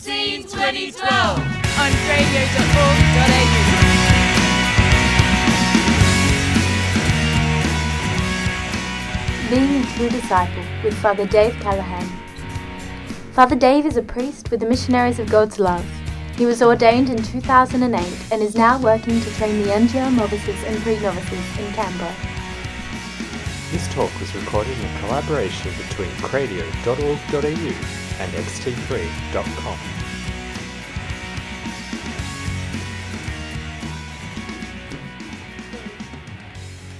Scene 2012 on radio.org.au. Being a True Disciple with Father Dave Callahan. Father Dave is a priest with the Missionaries of God's Love. He was ordained in 2008 and is now working to train the MGL novices and pre-novices in Canberra. This talk was recorded in a collaboration between cradio.org.au and xt3.com.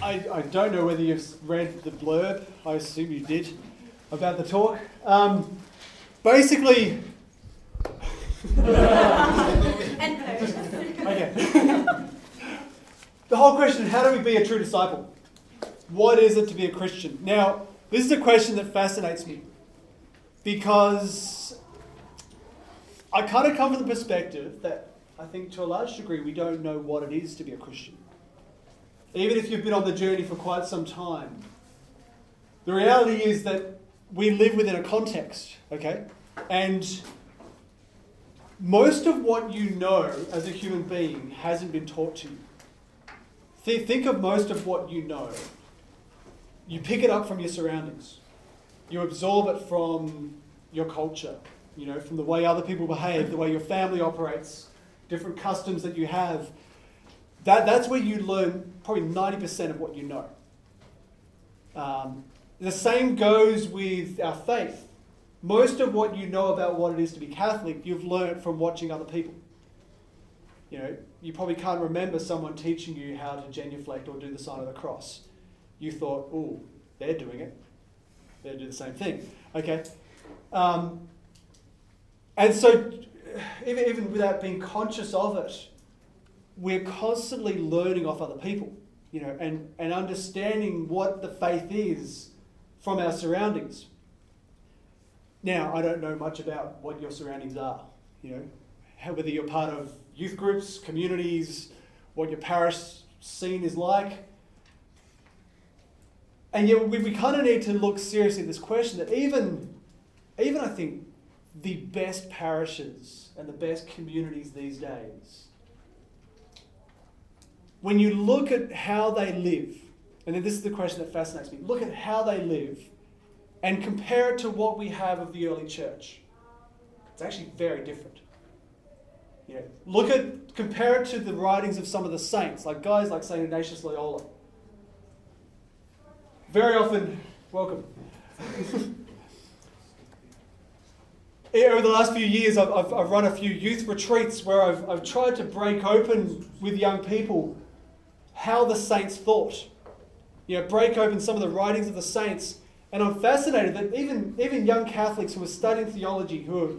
I, I don't know whether you've read the blurb, I assume you did, about the talk. Um, basically, okay. the whole question how do we be a true disciple? What is it to be a Christian? Now, this is a question that fascinates me because I kind of come from the perspective that I think to a large degree we don't know what it is to be a Christian even if you've been on the journey for quite some time. The reality is that we live within a context, okay? And most of what you know as a human being hasn't been taught to you. Th- think of most of what you know. You pick it up from your surroundings. You absorb it from your culture, you know, from the way other people behave, the way your family operates, different customs that you have. That, that's where you learn probably 90% of what you know. Um, the same goes with our faith. Most of what you know about what it is to be Catholic, you've learned from watching other people. You know, you probably can't remember someone teaching you how to genuflect or do the sign of the cross. You thought, oh, they're doing it. They do the same thing. Okay? Um, and so, even, even without being conscious of it, we're constantly learning off other people, you know, and, and understanding what the faith is from our surroundings. Now, I don't know much about what your surroundings are, you know, whether you're part of youth groups, communities, what your parish scene is like. And yet, we, we kind of need to look seriously at this question that even, even I think, the best parishes and the best communities these days when you look at how they live, and this is the question that fascinates me look at how they live and compare it to what we have of the early church. It's actually very different. You know, look at, compare it to the writings of some of the saints, like guys like St. Ignatius Loyola. Very often, welcome. over the last few years, I've, I've, I've, run a few youth retreats where I've, I've tried to break open with young people how the saints thought. You know, break open some of the writings of the saints. And I'm fascinated that even, even young Catholics who are studying theology, who are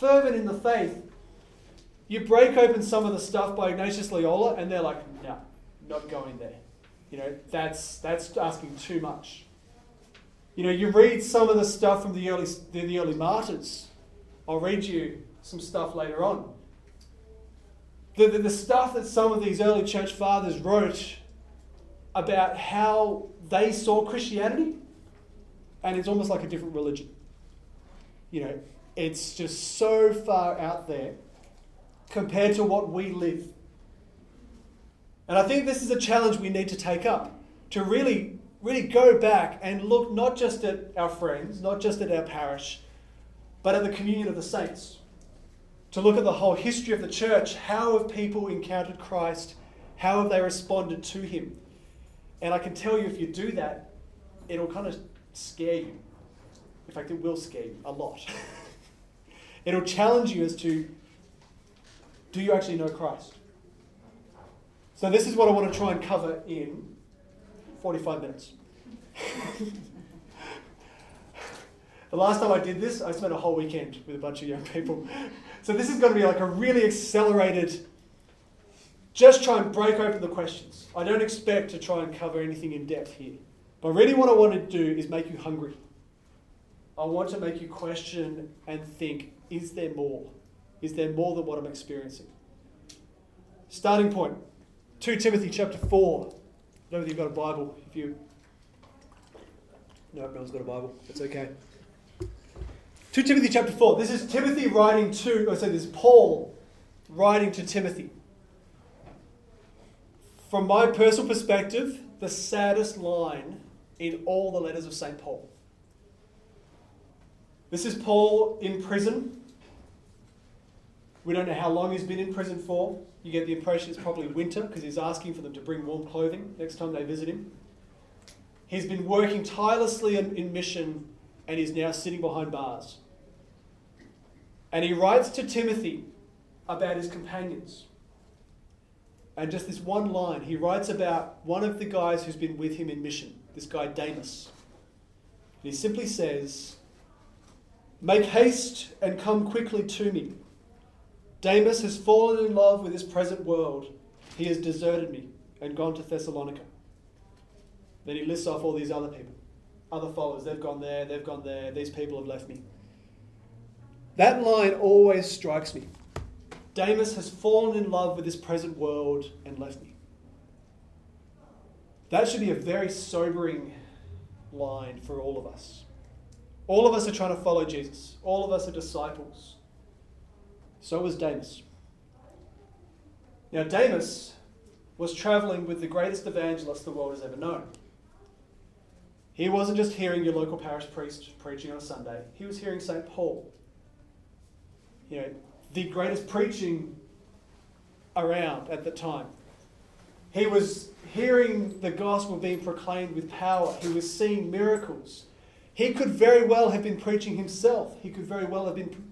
fervent in the faith, you break open some of the stuff by Ignatius Loyola and they're like, no, not going there. You know, that's, that's asking too much. You know, you read some of the stuff from the early, the, the early martyrs. I'll read you some stuff later on the, the, the stuff that some of these early church fathers wrote about how they saw Christianity, and it's almost like a different religion. You know, it's just so far out there compared to what we live. And I think this is a challenge we need to take up to really, really go back and look not just at our friends, not just at our parish, but at the communion of the saints to look at the whole history of the church. How have people encountered Christ? How have they responded to him? And I can tell you if you do that, it'll kind of scare you. In fact, it will scare you a lot. it'll challenge you as to do you actually know Christ? So, this is what I want to try and cover in 45 minutes. the last time I did this, I spent a whole weekend with a bunch of young people. So this is going to be like a really accelerated, just try and break open the questions. I don't expect to try and cover anything in depth here. But really what I want to do is make you hungry. I want to make you question and think, is there more? Is there more than what I'm experiencing? Starting point, 2 Timothy chapter 4. I don't know whether you've got a Bible. If you... No, no one's got a Bible. It's okay. 2 Timothy chapter 4. This is Timothy writing to, oh, or so this is Paul writing to Timothy. From my personal perspective, the saddest line in all the letters of St. Paul. This is Paul in prison. We don't know how long he's been in prison for. You get the impression it's probably winter because he's asking for them to bring warm clothing next time they visit him. He's been working tirelessly in, in mission and he's now sitting behind bars. And he writes to Timothy about his companions. And just this one line, he writes about one of the guys who's been with him in mission, this guy Demas. And he simply says, Make haste and come quickly to me. Demas has fallen in love with this present world. He has deserted me and gone to Thessalonica. Then he lists off all these other people, other followers. They've gone there, they've gone there, these people have left me. That line always strikes me. Demas has fallen in love with this present world and left me. That should be a very sobering line for all of us. All of us are trying to follow Jesus, all of us are disciples. So was Demas. Now, Demas was traveling with the greatest evangelist the world has ever known. He wasn't just hearing your local parish priest preaching on a Sunday, he was hearing St. Paul. You know, the greatest preaching around at the time. He was hearing the gospel being proclaimed with power. He was seeing miracles. He could very well have been preaching himself. He could very well have been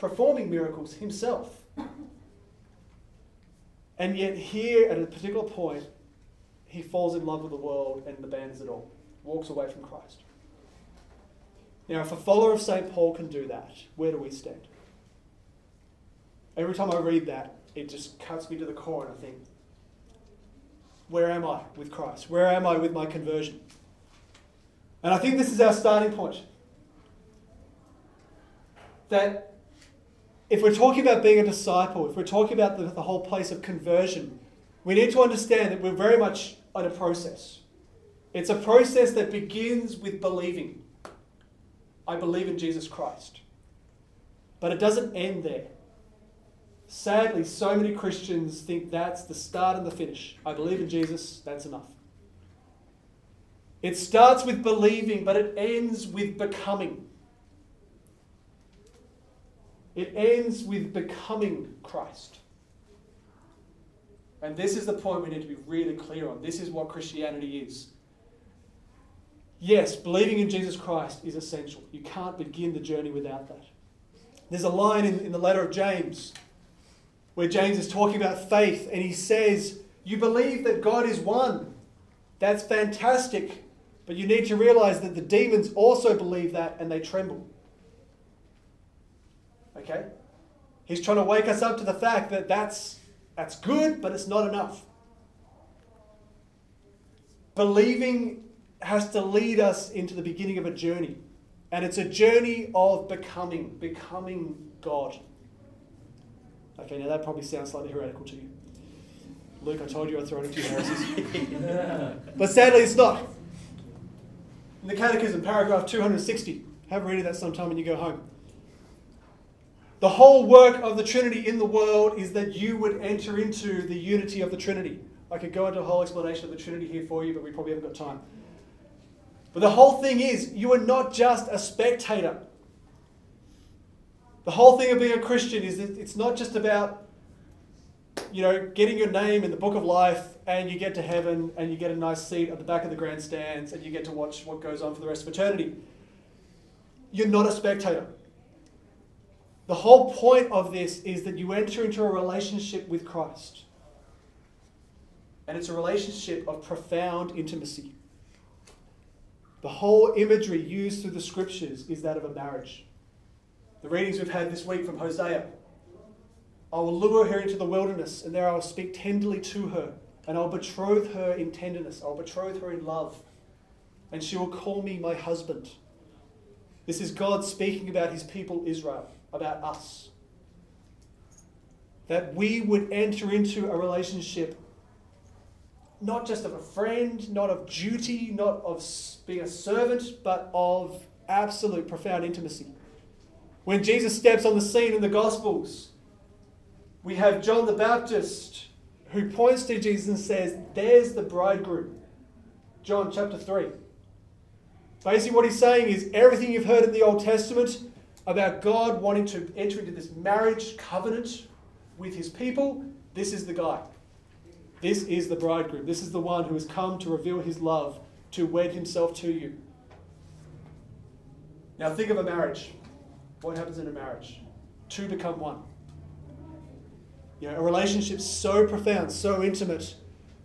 performing miracles himself. And yet, here at a particular point, he falls in love with the world and abandons it all, walks away from Christ. Now, if a follower of St. Paul can do that, where do we stand? Every time I read that, it just cuts me to the core, and I think, where am I with Christ? Where am I with my conversion? And I think this is our starting point. That if we're talking about being a disciple, if we're talking about the, the whole place of conversion, we need to understand that we're very much on a process. It's a process that begins with believing. I believe in Jesus Christ. But it doesn't end there. Sadly, so many Christians think that's the start and the finish. I believe in Jesus, that's enough. It starts with believing, but it ends with becoming. It ends with becoming Christ. And this is the point we need to be really clear on. This is what Christianity is. Yes, believing in Jesus Christ is essential. You can't begin the journey without that. There's a line in, in the letter of James where James is talking about faith and he says, You believe that God is one. That's fantastic. But you need to realize that the demons also believe that and they tremble. Okay? He's trying to wake us up to the fact that that's, that's good, but it's not enough. Believing has to lead us into the beginning of a journey. And it's a journey of becoming, becoming God. Okay, now that probably sounds slightly heretical to you. Luke, I told you I'd throw in a few heresies. but sadly, it's not. In the Catechism, paragraph 260, have a read of that sometime when you go home. The whole work of the Trinity in the world is that you would enter into the unity of the Trinity. I could go into a whole explanation of the Trinity here for you, but we probably haven't got time. But the whole thing is, you are not just a spectator. The whole thing of being a Christian is that it's not just about, you know, getting your name in the book of life and you get to heaven and you get a nice seat at the back of the grandstands and you get to watch what goes on for the rest of eternity. You're not a spectator. The whole point of this is that you enter into a relationship with Christ. And it's a relationship of profound intimacy. The whole imagery used through the scriptures is that of a marriage. The readings we've had this week from Hosea. I will lure her into the wilderness, and there I will speak tenderly to her, and I'll betroth her in tenderness. I'll betroth her in love, and she will call me my husband. This is God speaking about his people Israel, about us. That we would enter into a relationship not just of a friend, not of duty, not of being a servant, but of absolute profound intimacy. When Jesus steps on the scene in the Gospels, we have John the Baptist who points to Jesus and says, There's the bridegroom. John chapter 3. Basically, what he's saying is everything you've heard in the Old Testament about God wanting to enter into this marriage covenant with his people, this is the guy. This is the bridegroom. This is the one who has come to reveal his love, to wed himself to you. Now, think of a marriage. What happens in a marriage? Two become one. You know, a relationship so profound, so intimate,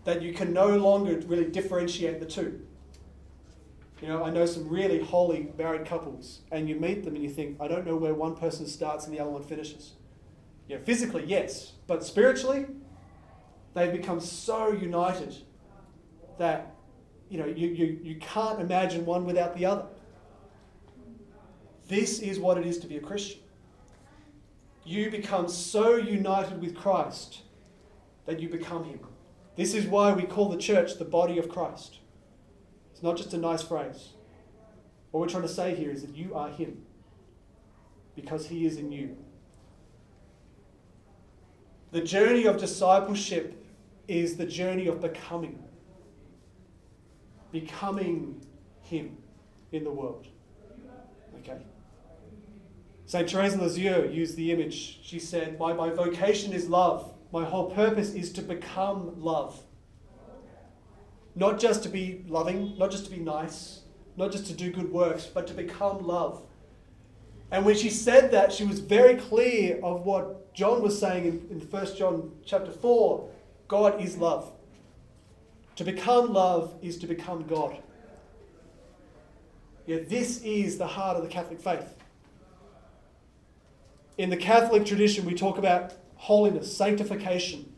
that you can no longer really differentiate the two. You know, I know some really holy married couples, and you meet them and you think, I don't know where one person starts and the other one finishes. You know, physically, yes, but spiritually, they've become so united that you know you, you, you can't imagine one without the other. This is what it is to be a Christian. You become so united with Christ that you become Him. This is why we call the church the body of Christ. It's not just a nice phrase. What we're trying to say here is that you are Him because He is in you. The journey of discipleship is the journey of becoming. Becoming Him in the world. Okay? St. Therese Lisieux used the image. She said, my, my vocation is love. My whole purpose is to become love. Not just to be loving, not just to be nice, not just to do good works, but to become love. And when she said that, she was very clear of what John was saying in, in 1 John chapter 4 God is love. To become love is to become God. Yet this is the heart of the Catholic faith. In the Catholic tradition, we talk about holiness, sanctification.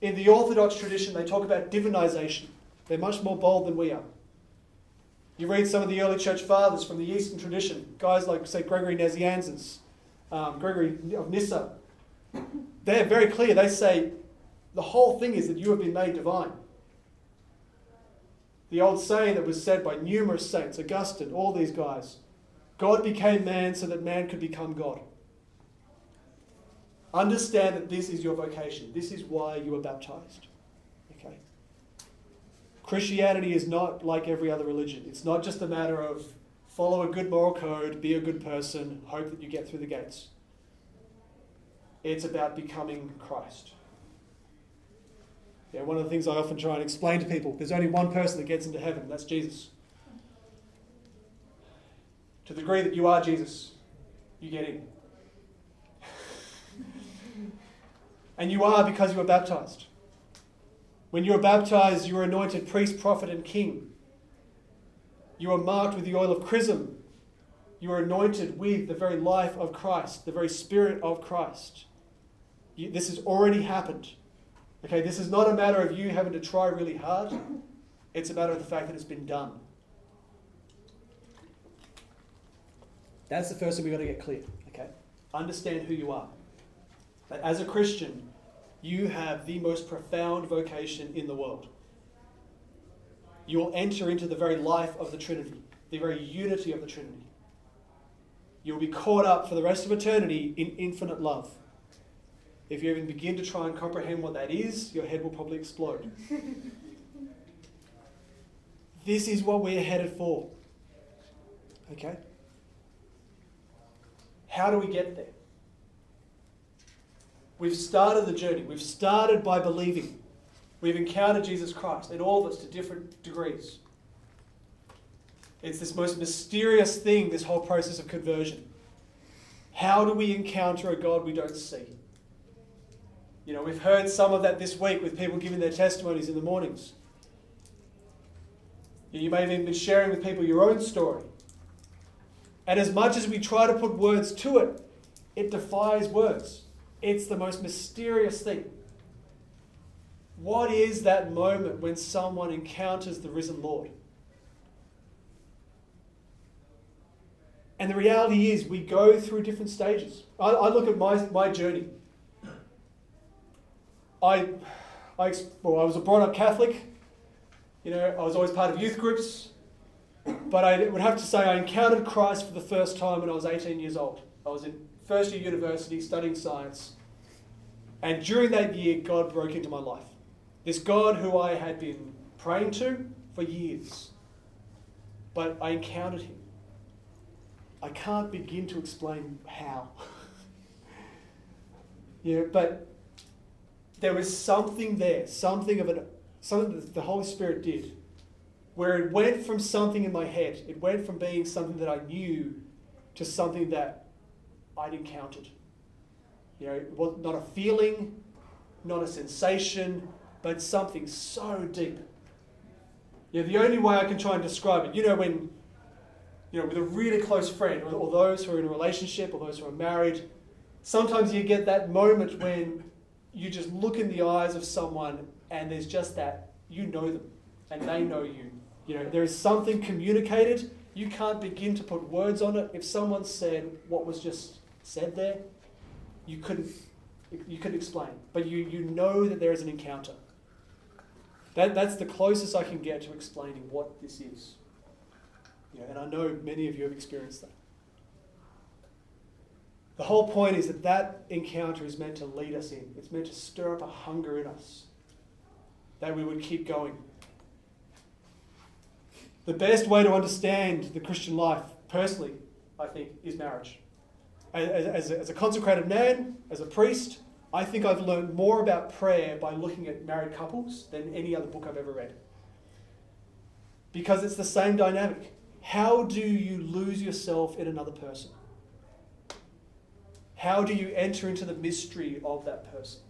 In the Orthodox tradition, they talk about divinization. They're much more bold than we are. You read some of the early church fathers from the Eastern tradition, guys like, say, Gregory Nazianzus, um, Gregory of Nyssa. They're very clear. They say the whole thing is that you have been made divine. The old saying that was said by numerous saints, Augustine, all these guys God became man so that man could become God. Understand that this is your vocation. This is why you are baptized. Christianity is not like every other religion. It's not just a matter of follow a good moral code, be a good person, hope that you get through the gates. It's about becoming Christ. Yeah, one of the things I often try and explain to people there's only one person that gets into heaven, that's Jesus. To the degree that you are Jesus, you get in. and you are because you were baptized. When you were baptized, you were anointed priest, prophet, and king. You were marked with the oil of chrism. You were anointed with the very life of Christ, the very spirit of Christ. You, this has already happened. Okay, this is not a matter of you having to try really hard. It's a matter of the fact that it's been done. That's the first thing we've got to get clear. Okay? Understand who you are. That as a Christian, you have the most profound vocation in the world. You will enter into the very life of the Trinity, the very unity of the Trinity. You will be caught up for the rest of eternity in infinite love. If you even begin to try and comprehend what that is, your head will probably explode. this is what we're headed for. Okay? How do we get there? We've started the journey. We've started by believing. We've encountered Jesus Christ, and all of us to different degrees. It's this most mysterious thing, this whole process of conversion. How do we encounter a God we don't see? You know, we've heard some of that this week with people giving their testimonies in the mornings. You may have even been sharing with people your own story. And as much as we try to put words to it, it defies words. It's the most mysterious thing. What is that moment when someone encounters the risen Lord? And the reality is, we go through different stages. I, I look at my, my journey. I, I, well, I was a brought up Catholic. You know, I was always part of youth groups. But I would have to say I encountered Christ for the first time when I was 18 years old. I was in first year university studying science. And during that year, God broke into my life. This God who I had been praying to for years. But I encountered him. I can't begin to explain how. yeah, but there was something there, something of an, something that the Holy Spirit did, where it went from something in my head, it went from being something that I knew to something that I'd encountered. You know, it was not a feeling, not a sensation, but something so deep. Yeah, the only way I can try and describe it, you know, when, you know, with a really close friend, or, or those who are in a relationship, or those who are married, sometimes you get that moment when you just look in the eyes of someone and there's just that, you know them, and they know you. You know, there is something communicated. You can't begin to put words on it. If someone said what was just said there, you couldn't, you couldn't explain. But you, you know that there is an encounter. That, that's the closest I can get to explaining what this is. You know, and I know many of you have experienced that. The whole point is that that encounter is meant to lead us in. It's meant to stir up a hunger in us that we would keep going. The best way to understand the Christian life, personally, I think, is marriage. As, as, as a consecrated man, as a priest, I think I've learned more about prayer by looking at married couples than any other book I've ever read. Because it's the same dynamic. How do you lose yourself in another person? How do you enter into the mystery of that person?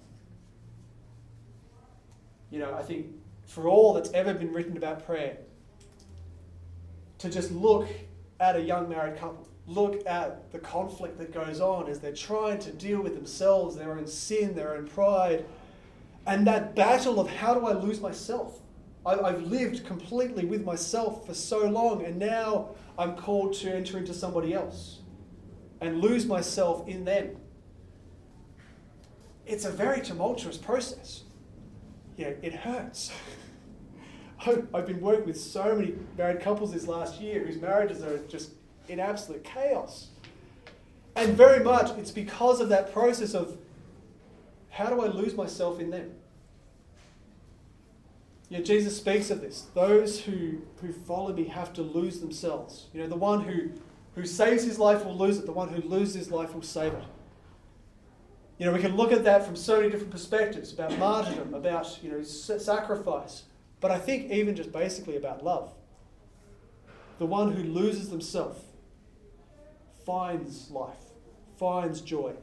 You know, I think for all that's ever been written about prayer, to just look at a young married couple, look at the conflict that goes on as they're trying to deal with themselves, their own sin, their own pride, and that battle of how do I lose myself? I've lived completely with myself for so long, and now I'm called to enter into somebody else and lose myself in them. It's a very tumultuous process. Yeah, it hurts. I've been working with so many married couples this last year whose marriages are just in absolute chaos. And very much it's because of that process of how do I lose myself in them? Yeah, Jesus speaks of this. Those who, who follow me have to lose themselves. You know, the one who, who saves his life will lose it, the one who loses his life will save it. You know, we can look at that from so many different perspectives about martyrdom, about you know, sacrifice, but I think even just basically about love. The one who loses themselves finds life, finds joy.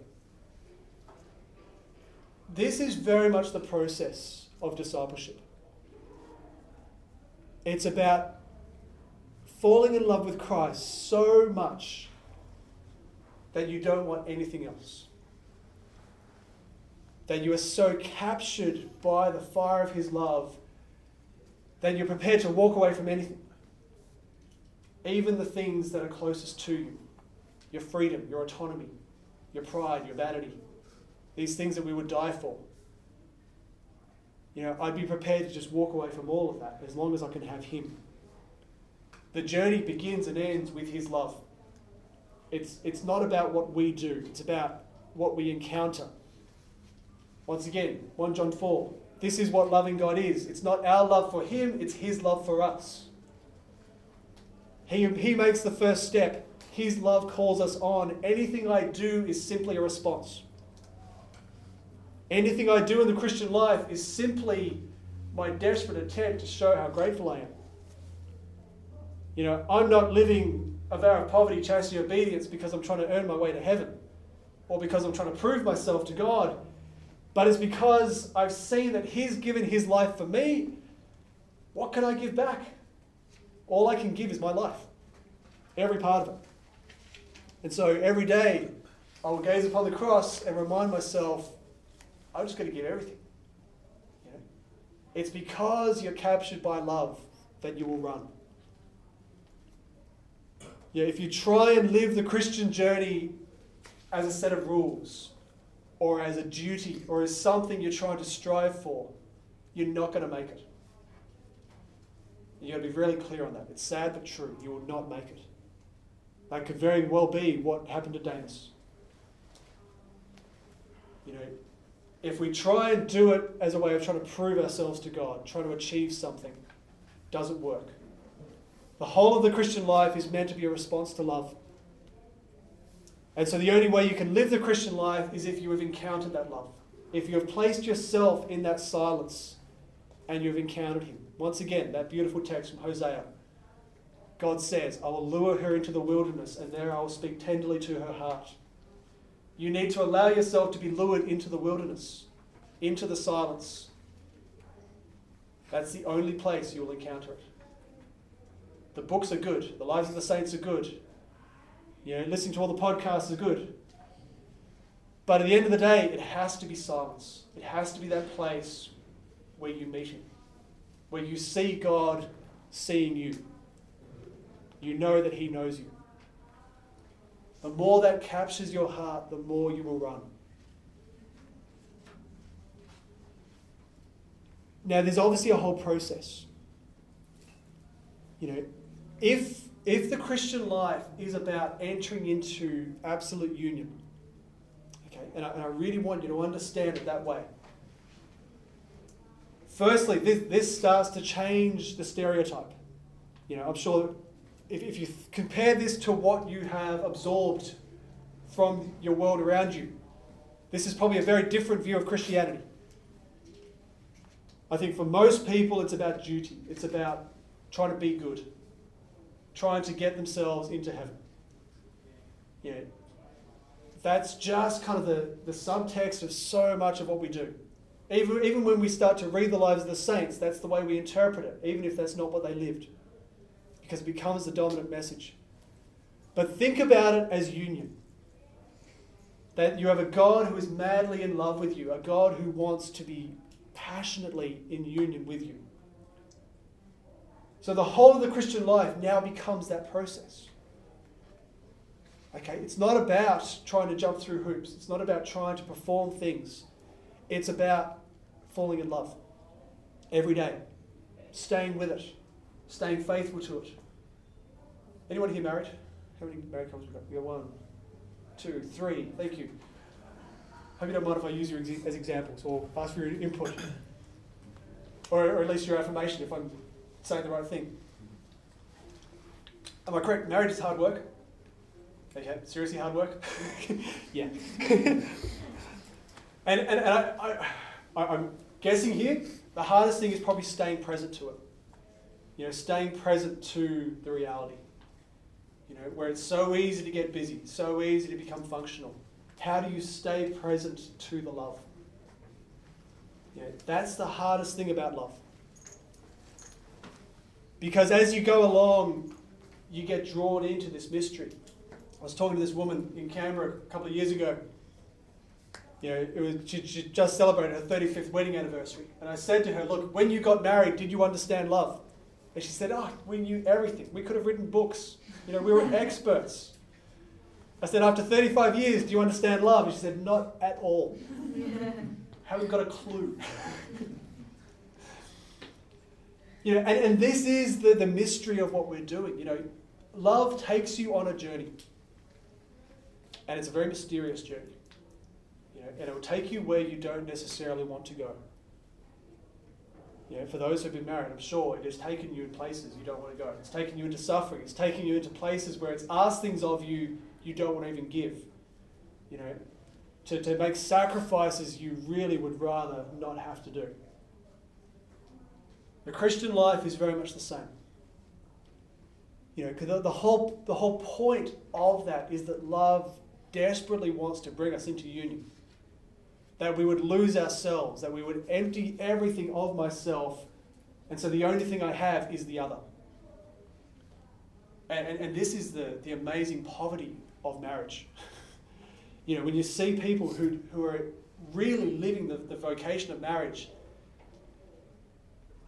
This is very much the process of discipleship. It's about falling in love with Christ so much that you don't want anything else. That you are so captured by the fire of His love that you're prepared to walk away from anything, even the things that are closest to you your freedom, your autonomy, your pride, your vanity, these things that we would die for. You know, I'd be prepared to just walk away from all of that as long as I can have Him. The journey begins and ends with His love. It's, it's not about what we do, it's about what we encounter. Once again, 1 John 4. This is what loving God is. It's not our love for Him, it's His love for us. He, he makes the first step. His love calls us on. Anything I do is simply a response. Anything I do in the Christian life is simply my desperate attempt to show how grateful I am. You know, I'm not living a vow of poverty, chastity, obedience because I'm trying to earn my way to heaven or because I'm trying to prove myself to God, but it's because I've seen that He's given His life for me. What can I give back? All I can give is my life, every part of it. And so every day, I will gaze upon the cross and remind myself, I'm just going to give everything. You know? It's because you're captured by love that you will run. Yeah, if you try and live the Christian journey as a set of rules, or as a duty, or as something you're trying to strive for, you're not going to make it. You've got to be really clear on that. It's sad but true. You will not make it. That could very well be what happened to Demas. You know, if we try and do it as a way of trying to prove ourselves to God, trying to achieve something, doesn't work. The whole of the Christian life is meant to be a response to love. And so the only way you can live the Christian life is if you have encountered that love. If you have placed yourself in that silence and you have encountered Him. Once again, that beautiful text from Hosea. God says, I will lure her into the wilderness, and there I will speak tenderly to her heart. You need to allow yourself to be lured into the wilderness, into the silence. That's the only place you will encounter it. The books are good, the lives of the saints are good. You know, listening to all the podcasts is good. But at the end of the day, it has to be silence. It has to be that place where you meet Him, where you see God seeing you. You know that He knows you. The more that captures your heart, the more you will run. Now, there's obviously a whole process. You know, if, if the Christian life is about entering into absolute union, okay, and I, and I really want you to understand it that way. Firstly, this, this starts to change the stereotype. You know, I'm sure if, if you compare this to what you have absorbed from your world around you, this is probably a very different view of Christianity. I think for most people, it's about duty, it's about trying to be good, trying to get themselves into heaven. Know, that's just kind of the, the subtext of so much of what we do. Even, even when we start to read the lives of the saints, that's the way we interpret it, even if that's not what they lived because it becomes the dominant message. But think about it as union. That you have a God who is madly in love with you, a God who wants to be passionately in union with you. So the whole of the Christian life now becomes that process. Okay, it's not about trying to jump through hoops. It's not about trying to perform things. It's about falling in love every day, staying with it, staying faithful to it. Anyone here married? How many married couples we got? We got one, two, three. Thank you. Hope you don't mind if I use you as examples or ask for your input, or, or at least your affirmation if I'm saying the right thing. Am I correct? Marriage is hard work. Okay, seriously hard work. yeah. and and, and I, I, I'm guessing here the hardest thing is probably staying present to it. You know, staying present to the reality. You know, where it's so easy to get busy, so easy to become functional. How do you stay present to the love? You know, that's the hardest thing about love. Because as you go along, you get drawn into this mystery. I was talking to this woman in Canberra a couple of years ago. You know, it was, she, she just celebrated her 35th wedding anniversary. And I said to her, Look, when you got married, did you understand love? And she said, Oh, we knew everything. We could have written books. You know, we were experts. I said, After 35 years, do you understand love? And she said, Not at all. Haven't got a clue. you know, and, and this is the, the mystery of what we're doing. You know, love takes you on a journey. And it's a very mysterious journey. You know, and it will take you where you don't necessarily want to go. You know, for those who've been married, I'm sure it has taken you in places you don't want to go. It's taken you into suffering. It's taken you into places where it's asked things of you you don't want to even give. You know, to, to make sacrifices you really would rather not have to do. The Christian life is very much the same. You know, the, the, whole, the whole point of that is that love desperately wants to bring us into union that we would lose ourselves, that we would empty everything of myself, and so the only thing I have is the other. And, and, and this is the, the amazing poverty of marriage. you know, when you see people who, who are really living the, the vocation of marriage,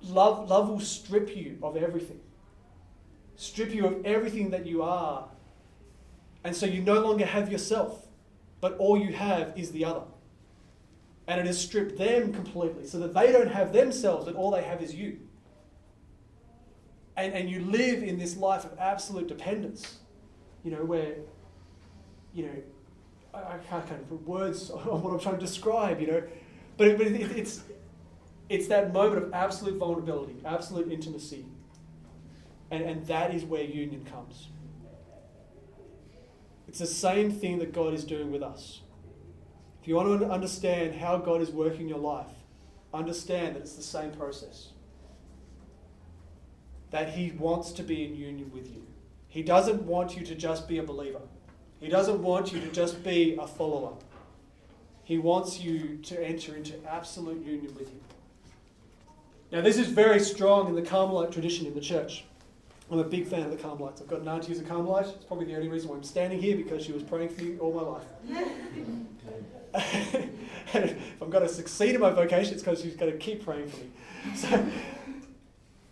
love, love will strip you of everything, strip you of everything that you are. And so you no longer have yourself, but all you have is the other and it has stripped them completely so that they don't have themselves, but all they have is you. And, and you live in this life of absolute dependence, you know, where, you know, I, I can't kind of put words on what I'm trying to describe, you know. But, it, but it, it's, it's that moment of absolute vulnerability, absolute intimacy. And, and that is where union comes. It's the same thing that God is doing with us. If you want to understand how God is working your life, understand that it's the same process. That He wants to be in union with you. He doesn't want you to just be a believer, He doesn't want you to just be a follower. He wants you to enter into absolute union with Him. Now, this is very strong in the Carmelite tradition in the church. I'm a big fan of the Carmelites. I've got an auntie who's a Carmelite. It's probably the only reason why I'm standing here because she was praying for me all my life. if I'm going to succeed in my vocation, it's because she's going to keep praying for me. So,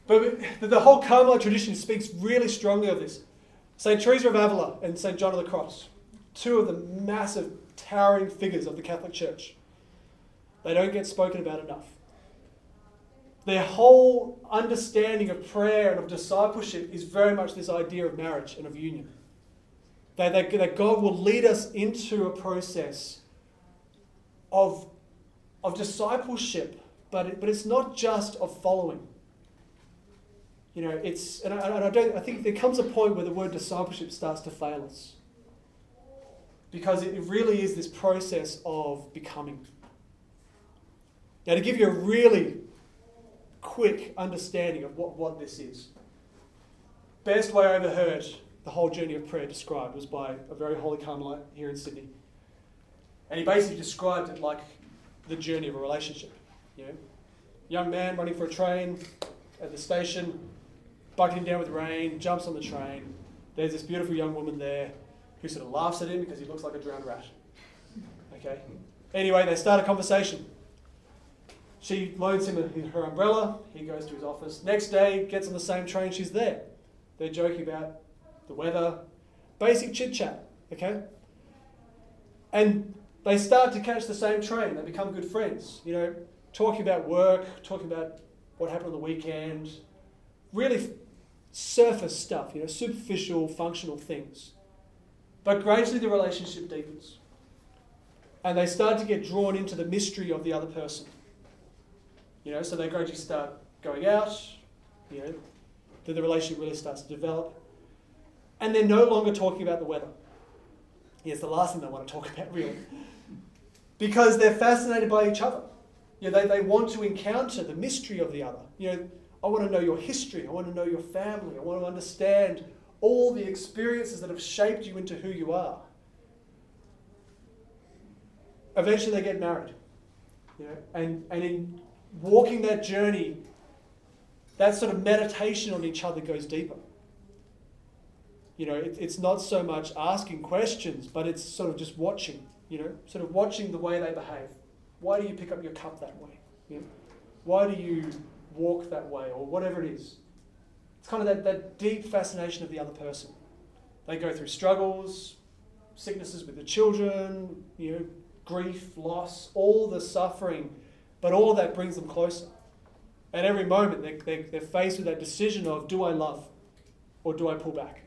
but the whole Carmelite tradition speaks really strongly of this. St. Teresa of Avila and St. John of the Cross, two of the massive, towering figures of the Catholic Church. They don't get spoken about enough. Their whole understanding of prayer and of discipleship is very much this idea of marriage and of union. That, that, that God will lead us into a process of, of discipleship, but, it, but it's not just of following. You know, it's, and I, and I, don't, I think there comes a point where the word discipleship starts to fail us. Because it really is this process of becoming. Now, to give you a really quick understanding of what, what this is. Best way I ever heard the whole journey of prayer described was by a very holy Carmelite here in Sydney. And he basically described it like the journey of a relationship. You know, young man running for a train at the station, bucketing down with rain, jumps on the train. There's this beautiful young woman there who sort of laughs at him because he looks like a drowned rat. Okay. Anyway, they start a conversation. She loans him her umbrella. He goes to his office. Next day, gets on the same train. She's there. They're joking about the weather, basic chit chat. Okay. And they start to catch the same train. They become good friends. You know, talking about work, talking about what happened on the weekend. Really surface stuff. You know, superficial, functional things. But gradually, the relationship deepens, and they start to get drawn into the mystery of the other person. You know, so they gradually start going out, you know, then the relationship really starts to develop. And they're no longer talking about the weather. It's the last thing they want to talk about, really. Because they're fascinated by each other. You know, they, they want to encounter the mystery of the other. You know, I want to know your history. I want to know your family. I want to understand all the experiences that have shaped you into who you are. Eventually, they get married. You know, and, and in walking that journey, that sort of meditation on each other goes deeper. You know, it, it's not so much asking questions, but it's sort of just watching, you know, sort of watching the way they behave. Why do you pick up your cup that way? You know? Why do you walk that way, or whatever it is? It's kind of that, that deep fascination of the other person. They go through struggles, sicknesses with the children, you know, grief, loss, all the suffering but all that brings them closer. At every moment, they're, they're, they're faced with that decision of do I love or do I pull back?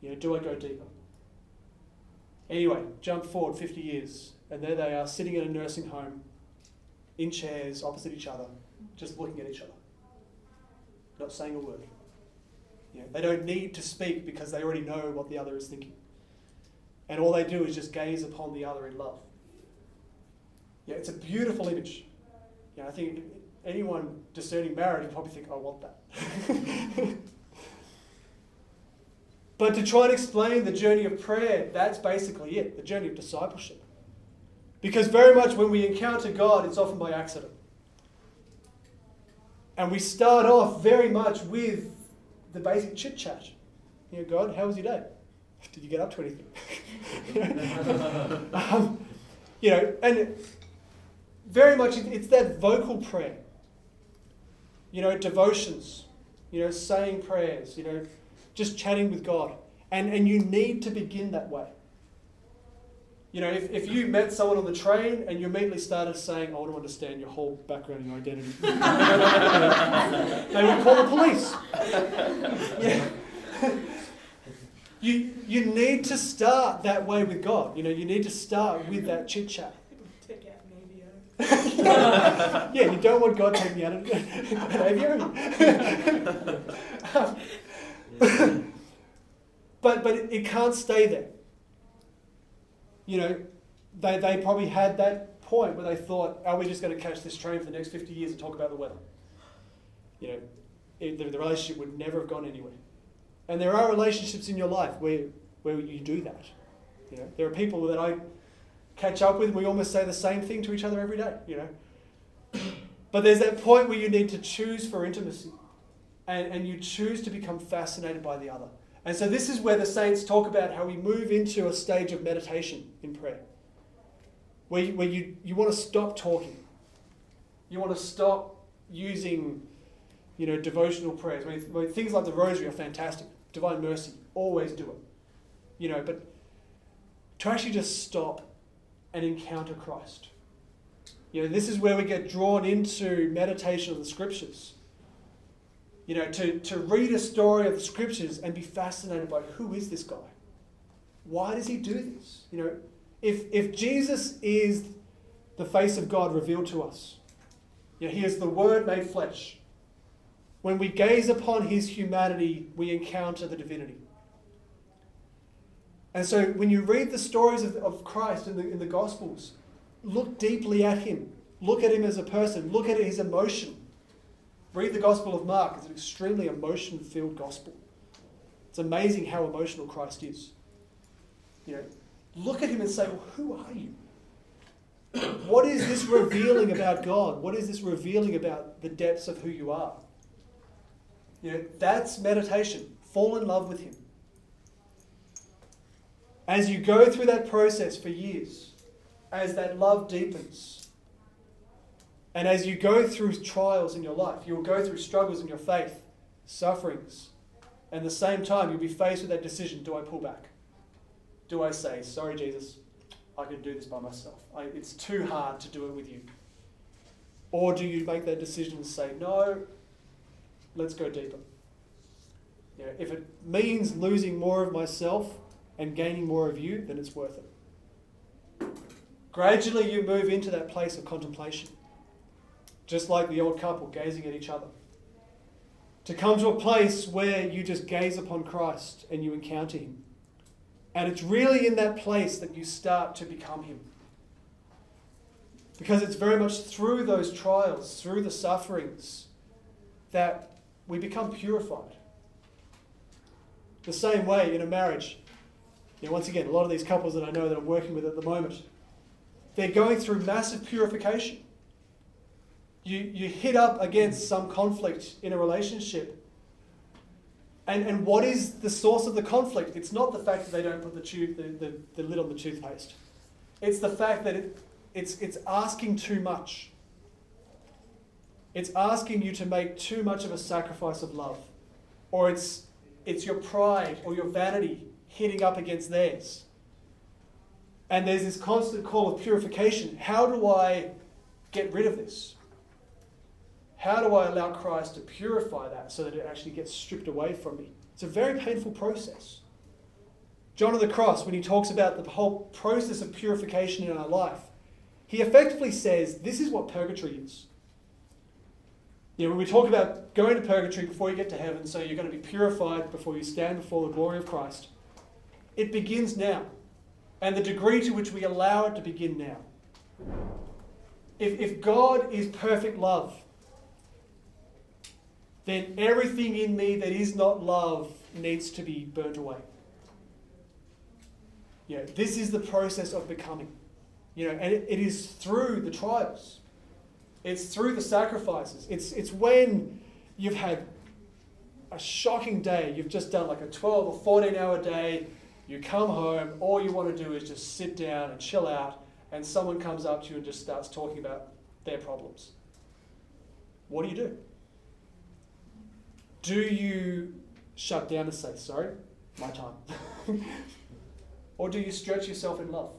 You know, do I go deeper? Anyway, jump forward 50 years, and there they are sitting in a nursing home in chairs opposite each other, just looking at each other, not saying a word. You know, they don't need to speak because they already know what the other is thinking. And all they do is just gaze upon the other in love. Yeah, it's a beautiful image. Know, I think anyone discerning marriage would probably think, I want that. but to try and explain the journey of prayer, that's basically it the journey of discipleship. Because very much when we encounter God, it's often by accident. And we start off very much with the basic chit chat. You know, God, how was your day? Did you get up to anything? um, you know, and very much it's that vocal prayer. You know, devotions, you know, saying prayers, you know, just chatting with God. And, and you need to begin that way. You know, if, if you met someone on the train and you immediately started saying, I want to understand your whole background and your identity, they would call the police. Yeah. you, you need to start that way with God. You know, you need to start with that chit chat. yeah, you don't want God taking you out of aviary. but but it, it can't stay there. You know, they, they probably had that point where they thought, are we just going to catch this train for the next 50 years and talk about the weather? You know, it, the, the relationship would never have gone anywhere. And there are relationships in your life where, where you do that. You know, there are people that I catch up with, and we almost say the same thing to each other every day, you know. But there's that point where you need to choose for intimacy and, and you choose to become fascinated by the other. And so this is where the saints talk about how we move into a stage of meditation in prayer. Where you, where you, you want to stop talking. You want to stop using, you know, devotional prayers. I mean, things like the rosary are fantastic. Divine mercy, always do it. You know, but to actually just stop and encounter Christ. You know, this is where we get drawn into meditation of the scriptures. You know, to, to read a story of the scriptures and be fascinated by who is this guy? Why does he do this? You know, if, if Jesus is the face of God revealed to us, you know, he is the Word made flesh. When we gaze upon his humanity, we encounter the divinity. And so when you read the stories of, of Christ in the, in the Gospels, look deeply at him. Look at him as a person. Look at his emotion. Read the Gospel of Mark. It's an extremely emotion filled gospel. It's amazing how emotional Christ is. You know, look at him and say, well, who are you? what is this revealing about God? What is this revealing about the depths of who you are? You know, that's meditation. Fall in love with him. As you go through that process for years, as that love deepens, and as you go through trials in your life, you will go through struggles in your faith, sufferings, and at the same time, you'll be faced with that decision do I pull back? Do I say, sorry, Jesus, I can do this by myself? I, it's too hard to do it with you. Or do you make that decision and say, no, let's go deeper? You know, if it means losing more of myself and gaining more of you, then it's worth it. Gradually, you move into that place of contemplation, just like the old couple gazing at each other. To come to a place where you just gaze upon Christ and you encounter Him. And it's really in that place that you start to become Him. Because it's very much through those trials, through the sufferings, that we become purified. The same way in a marriage, you know, once again, a lot of these couples that I know that I'm working with at the moment, they're going through massive purification. You, you hit up against some conflict in a relationship. And, and what is the source of the conflict? It's not the fact that they don't put the, tooth, the, the, the lid on the toothpaste. It's the fact that it, it's, it's asking too much. It's asking you to make too much of a sacrifice of love. Or it's, it's your pride or your vanity hitting up against theirs. And there's this constant call of purification. How do I get rid of this? How do I allow Christ to purify that so that it actually gets stripped away from me? It's a very painful process. John of the Cross, when he talks about the whole process of purification in our life, he effectively says this is what purgatory is. You know, when we talk about going to purgatory before you get to heaven, so you're going to be purified before you stand before the glory of Christ, it begins now. And the degree to which we allow it to begin now. If, if God is perfect love, then everything in me that is not love needs to be burnt away. Know, this is the process of becoming. You know, and it, it is through the trials. It's through the sacrifices. It's, it's when you've had a shocking day, you've just done like a 12 or 14 hour day, you come home, all you want to do is just sit down and chill out, and someone comes up to you and just starts talking about their problems. What do you do? Do you shut down and say, sorry, my time? or do you stretch yourself in love?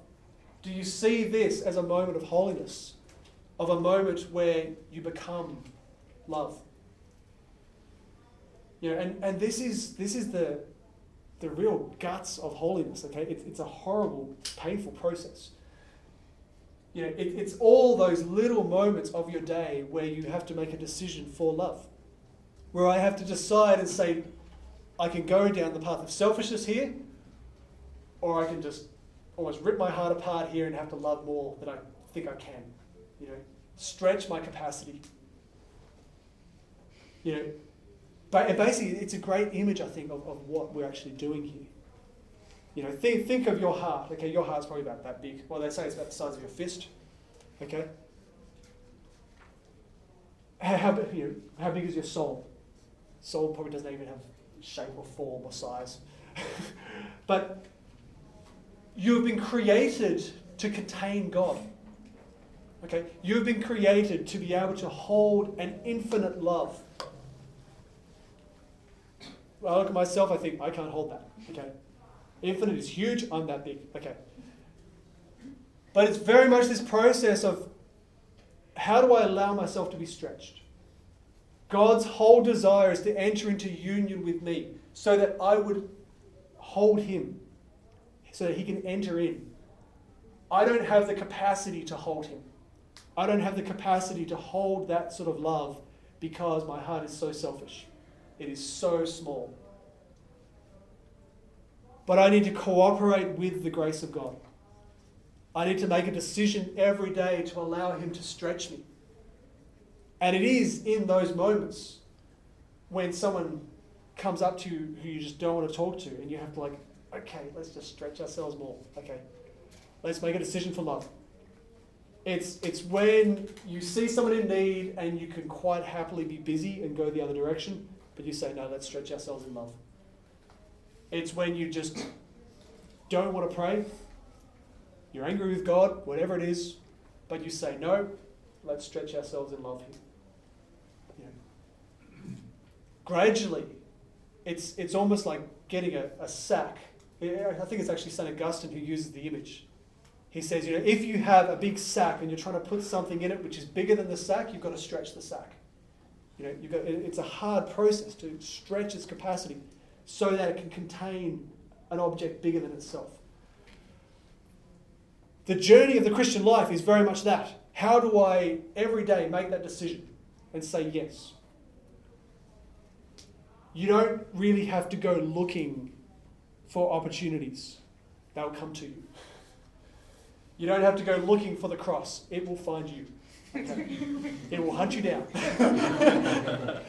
Do you see this as a moment of holiness, of a moment where you become love? You know, and, and this is this is the the real guts of holiness. Okay, it's, it's a horrible, painful process. You know, it, it's all those little moments of your day where you have to make a decision for love, where I have to decide and say, I can go down the path of selfishness here, or I can just almost rip my heart apart here and have to love more than I think I can. You know, stretch my capacity. You know, but basically, it's a great image, I think, of, of what we're actually doing here. You know, think, think of your heart. Okay, your heart's probably about that big. Well, they say it's about the size of your fist. Okay? How, how, you know, how big is your soul? Soul probably doesn't even have shape or form or size. but you have been created to contain God. Okay? You've been created to be able to hold an infinite love. Well, I look at myself, I think, I can't hold that. Okay? Infinite is huge, I'm that big. Okay. But it's very much this process of how do I allow myself to be stretched? God's whole desire is to enter into union with me so that I would hold Him, so that He can enter in. I don't have the capacity to hold Him. I don't have the capacity to hold that sort of love because my heart is so selfish. It is so small. But I need to cooperate with the grace of God. I need to make a decision every day to allow Him to stretch me. And it is in those moments when someone comes up to you who you just don't want to talk to, and you have to, like, okay, let's just stretch ourselves more. Okay, let's make a decision for love. It's, it's when you see someone in need and you can quite happily be busy and go the other direction, but you say, no, let's stretch ourselves in love. It's when you just don't want to pray, you're angry with God, whatever it is, but you say, no, let's stretch ourselves in love here. Gradually, it's, it's almost like getting a, a sack. I think it's actually St. Augustine who uses the image. He says, you know, if you have a big sack and you're trying to put something in it which is bigger than the sack, you've got to stretch the sack. You know, you've got, it's a hard process to stretch its capacity so that it can contain an object bigger than itself. The journey of the Christian life is very much that. How do I every day make that decision and say yes? You don't really have to go looking for opportunities, they'll come to you. You don't have to go looking for the cross, it will find you. Okay? it will hunt you down. the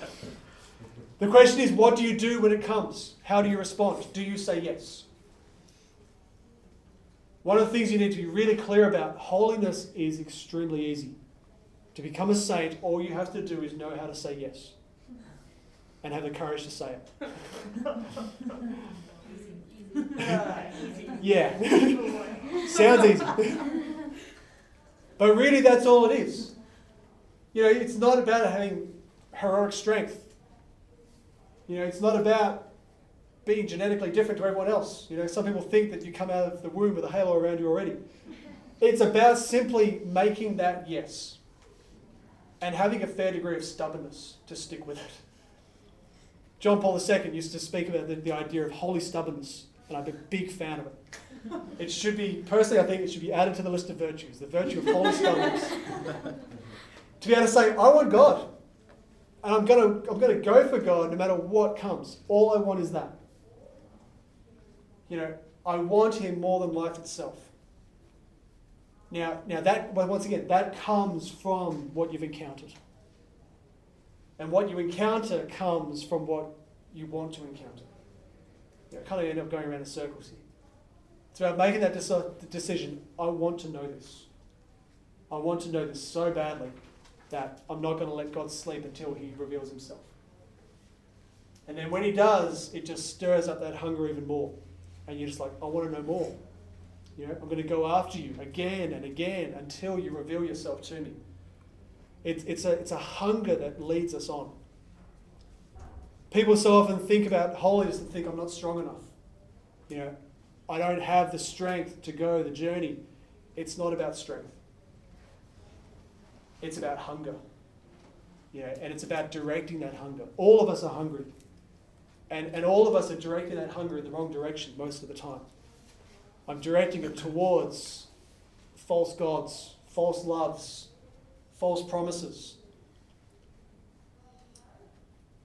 question is what do you do when it comes? How do you respond? Do you say yes? One of the things you need to be really clear about holiness is extremely easy. To become a saint, all you have to do is know how to say yes and have the courage to say it. yeah. Sounds easy. but really, that's all it is. You know, it's not about having heroic strength. You know, it's not about being genetically different to everyone else. You know, some people think that you come out of the womb with a halo around you already. It's about simply making that yes and having a fair degree of stubbornness to stick with it. John Paul II used to speak about the, the idea of holy stubbornness, and I'm a big fan of it. It should be, personally, I think it should be added to the list of virtues, the virtue of holy stubbornness. to be able to say, I want God, and I'm going to I'm to go for God no matter what comes. All I want is that. You know, I want Him more than life itself. Now, now that, once again, that comes from what you've encountered. And what you encounter comes from what you want to encounter. You know, kind of end up going around in circles here. It's about making that decision. I want to know this. I want to know this so badly that I'm not going to let God sleep until He reveals Himself. And then when He does, it just stirs up that hunger even more. And you're just like, I want to know more. You know, I'm going to go after you again and again until you reveal yourself to me. It's, it's, a, it's a hunger that leads us on. People so often think about holiness and think, I'm not strong enough. You know, I don't have the strength to go the journey. It's not about strength. It's about hunger. Yeah, and it's about directing that hunger. All of us are hungry. And, and all of us are directing that hunger in the wrong direction most of the time. I'm directing it towards false gods, false loves, false promises.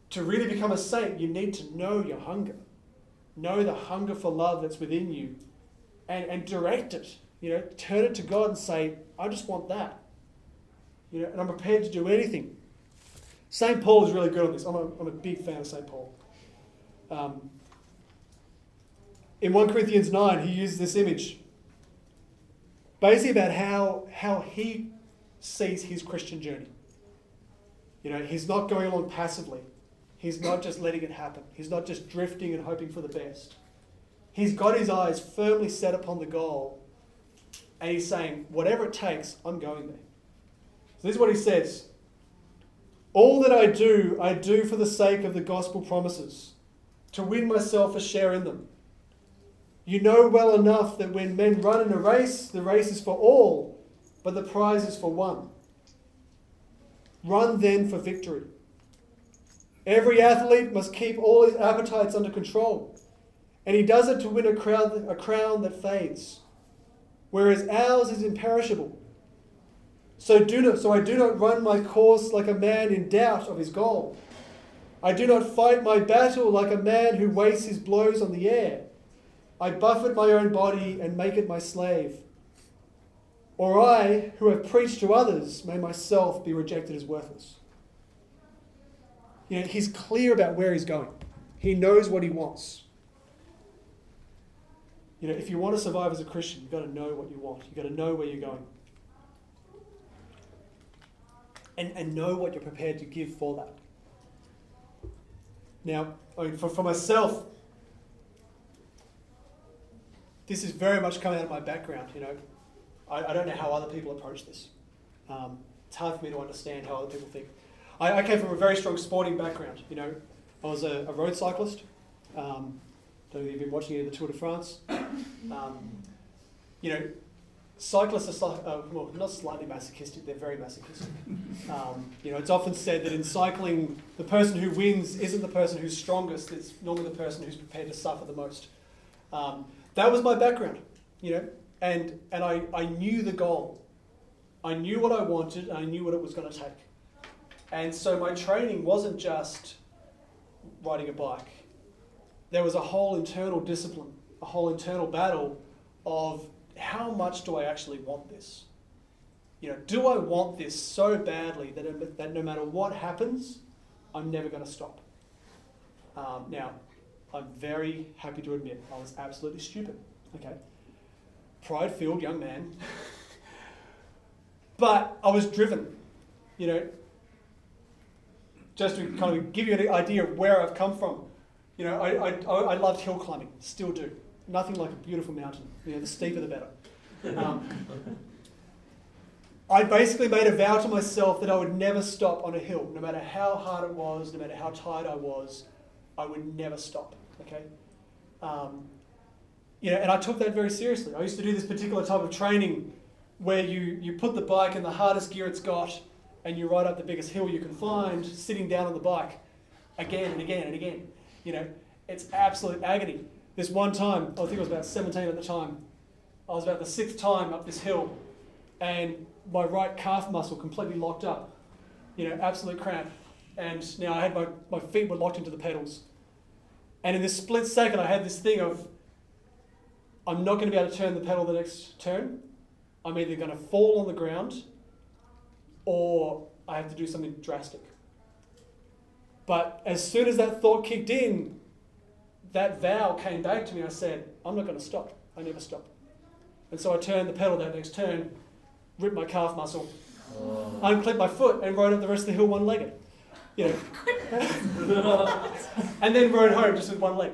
To really become a saint, you need to know your hunger. Know the hunger for love that's within you and, and direct it. You know, turn it to God and say, I just want that. You know, and I'm prepared to do anything. St. Paul is really good on this. I'm a, I'm a big fan of St. Paul. Um, in 1 Corinthians 9, he uses this image basically about how, how he sees his Christian journey. You know, he's not going along passively. He's not just letting it happen. He's not just drifting and hoping for the best. He's got his eyes firmly set upon the goal, and he's saying, whatever it takes, I'm going there. So this is what he says All that I do, I do for the sake of the gospel promises, to win myself a share in them. You know well enough that when men run in a race, the race is for all, but the prize is for one. Run then for victory. Every athlete must keep all his appetites under control, and he does it to win a crown, a crown that fades, whereas ours is imperishable. So, do not, so I do not run my course like a man in doubt of his goal. I do not fight my battle like a man who wastes his blows on the air. I buffet my own body and make it my slave. Or I, who have preached to others, may myself be rejected as worthless. You know, he's clear about where he's going. He knows what he wants. You know, if you want to survive as a Christian, you've got to know what you want. You've got to know where you're going. And, and know what you're prepared to give for that. Now, I mean, for, for myself, this is very much coming out of my background. You know, I, I don't know how other people approach this. Um, it's hard for me to understand how other people think. I, I, came from a very strong sporting background. You know, I was a, a road cyclist. Um, don't know if you've been watching any of the Tour de France. Um, you know, cyclists are uh, well, not slightly masochistic; they're very masochistic. Um, you know, it's often said that in cycling, the person who wins isn't the person who's strongest; it's normally the person who's prepared to suffer the most. Um, that was my background, you know, and and I, I knew the goal. I knew what I wanted, and I knew what it was going to take. And so my training wasn't just riding a bike. There was a whole internal discipline, a whole internal battle of how much do I actually want this? You know, do I want this so badly that, that no matter what happens, I'm never going to stop? Um, now, I'm very happy to admit I was absolutely stupid. Okay. Pride filled young man. but I was driven. You know, just to kind of give you an idea of where I've come from. You know, I, I, I loved hill climbing, still do. Nothing like a beautiful mountain. You know, the steeper the better. Um, I basically made a vow to myself that I would never stop on a hill, no matter how hard it was, no matter how tired I was, I would never stop. Okay, um, you know, and I took that very seriously. I used to do this particular type of training where you you put the bike in the hardest gear it's got, and you ride up the biggest hill you can find, sitting down on the bike, again and again and again. You know, it's absolute agony. This one time, I think I was about 17 at the time, I was about the sixth time up this hill, and my right calf muscle completely locked up. You know, absolute cramp. And now I had my, my feet were locked into the pedals. And in this split second, I had this thing of I'm not going to be able to turn the pedal the next turn. I'm either going to fall on the ground or I have to do something drastic. But as soon as that thought kicked in, that vow came back to me. I said, I'm not going to stop. I never stop. And so I turned the pedal that next turn, ripped my calf muscle, oh. unclipped my foot, and rode up the rest of the hill one legged. You know. and then rode home just with one leg.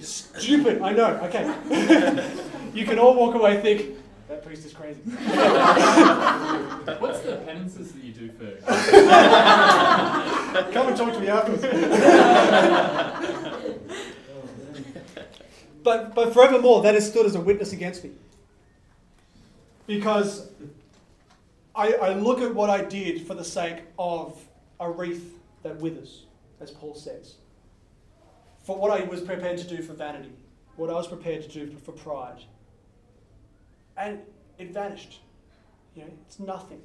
Stupid, I know, okay. you can all walk away think, that priest is crazy. What's the penances that you do for? Come and talk to me afterwards. but, but forevermore, that has stood as a witness against me. Because I, I look at what I did for the sake of a wreath that withers, as Paul says. For what I was prepared to do for vanity, what I was prepared to do for pride. And it vanished. You know, it's nothing.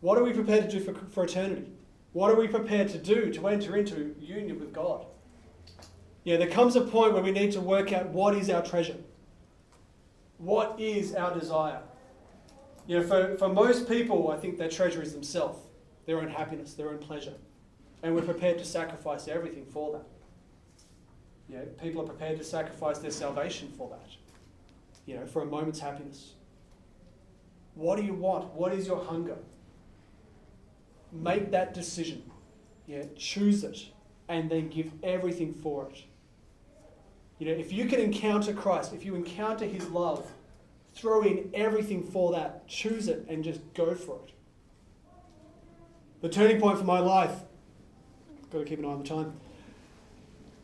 What are we prepared to do for, for eternity? What are we prepared to do to enter into union with God? Yeah, there comes a point where we need to work out what is our treasure. What is our desire? You know, for, for most people, I think their treasure is themselves, their own happiness, their own pleasure. And we're prepared to sacrifice everything for that. You know, people are prepared to sacrifice their salvation for that. You know, for a moment's happiness. What do you want? What is your hunger? Make that decision. Yeah, choose it and then give everything for it. You know, if you can encounter Christ, if you encounter his love, throw in everything for that, choose it and just go for it. The turning point for my life, got to keep an eye on the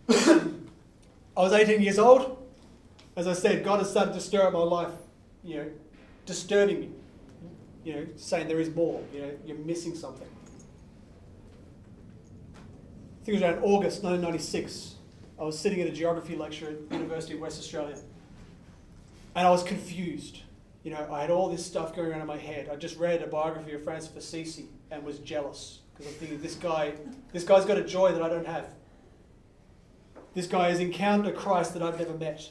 time. I was 18 years old. As I said, God has started to stir up my life, you know, disturbing me, you know, saying there is more, you know, you're missing something. I think it was around August 1996. I was sitting at a geography lecture at the University of West Australia. And I was confused. You know, I had all this stuff going around in my head. I just read a biography of Francis Assisi and was jealous because I'm thinking this guy, this guy's got a joy that I don't have. This guy has encountered a Christ that I've never met.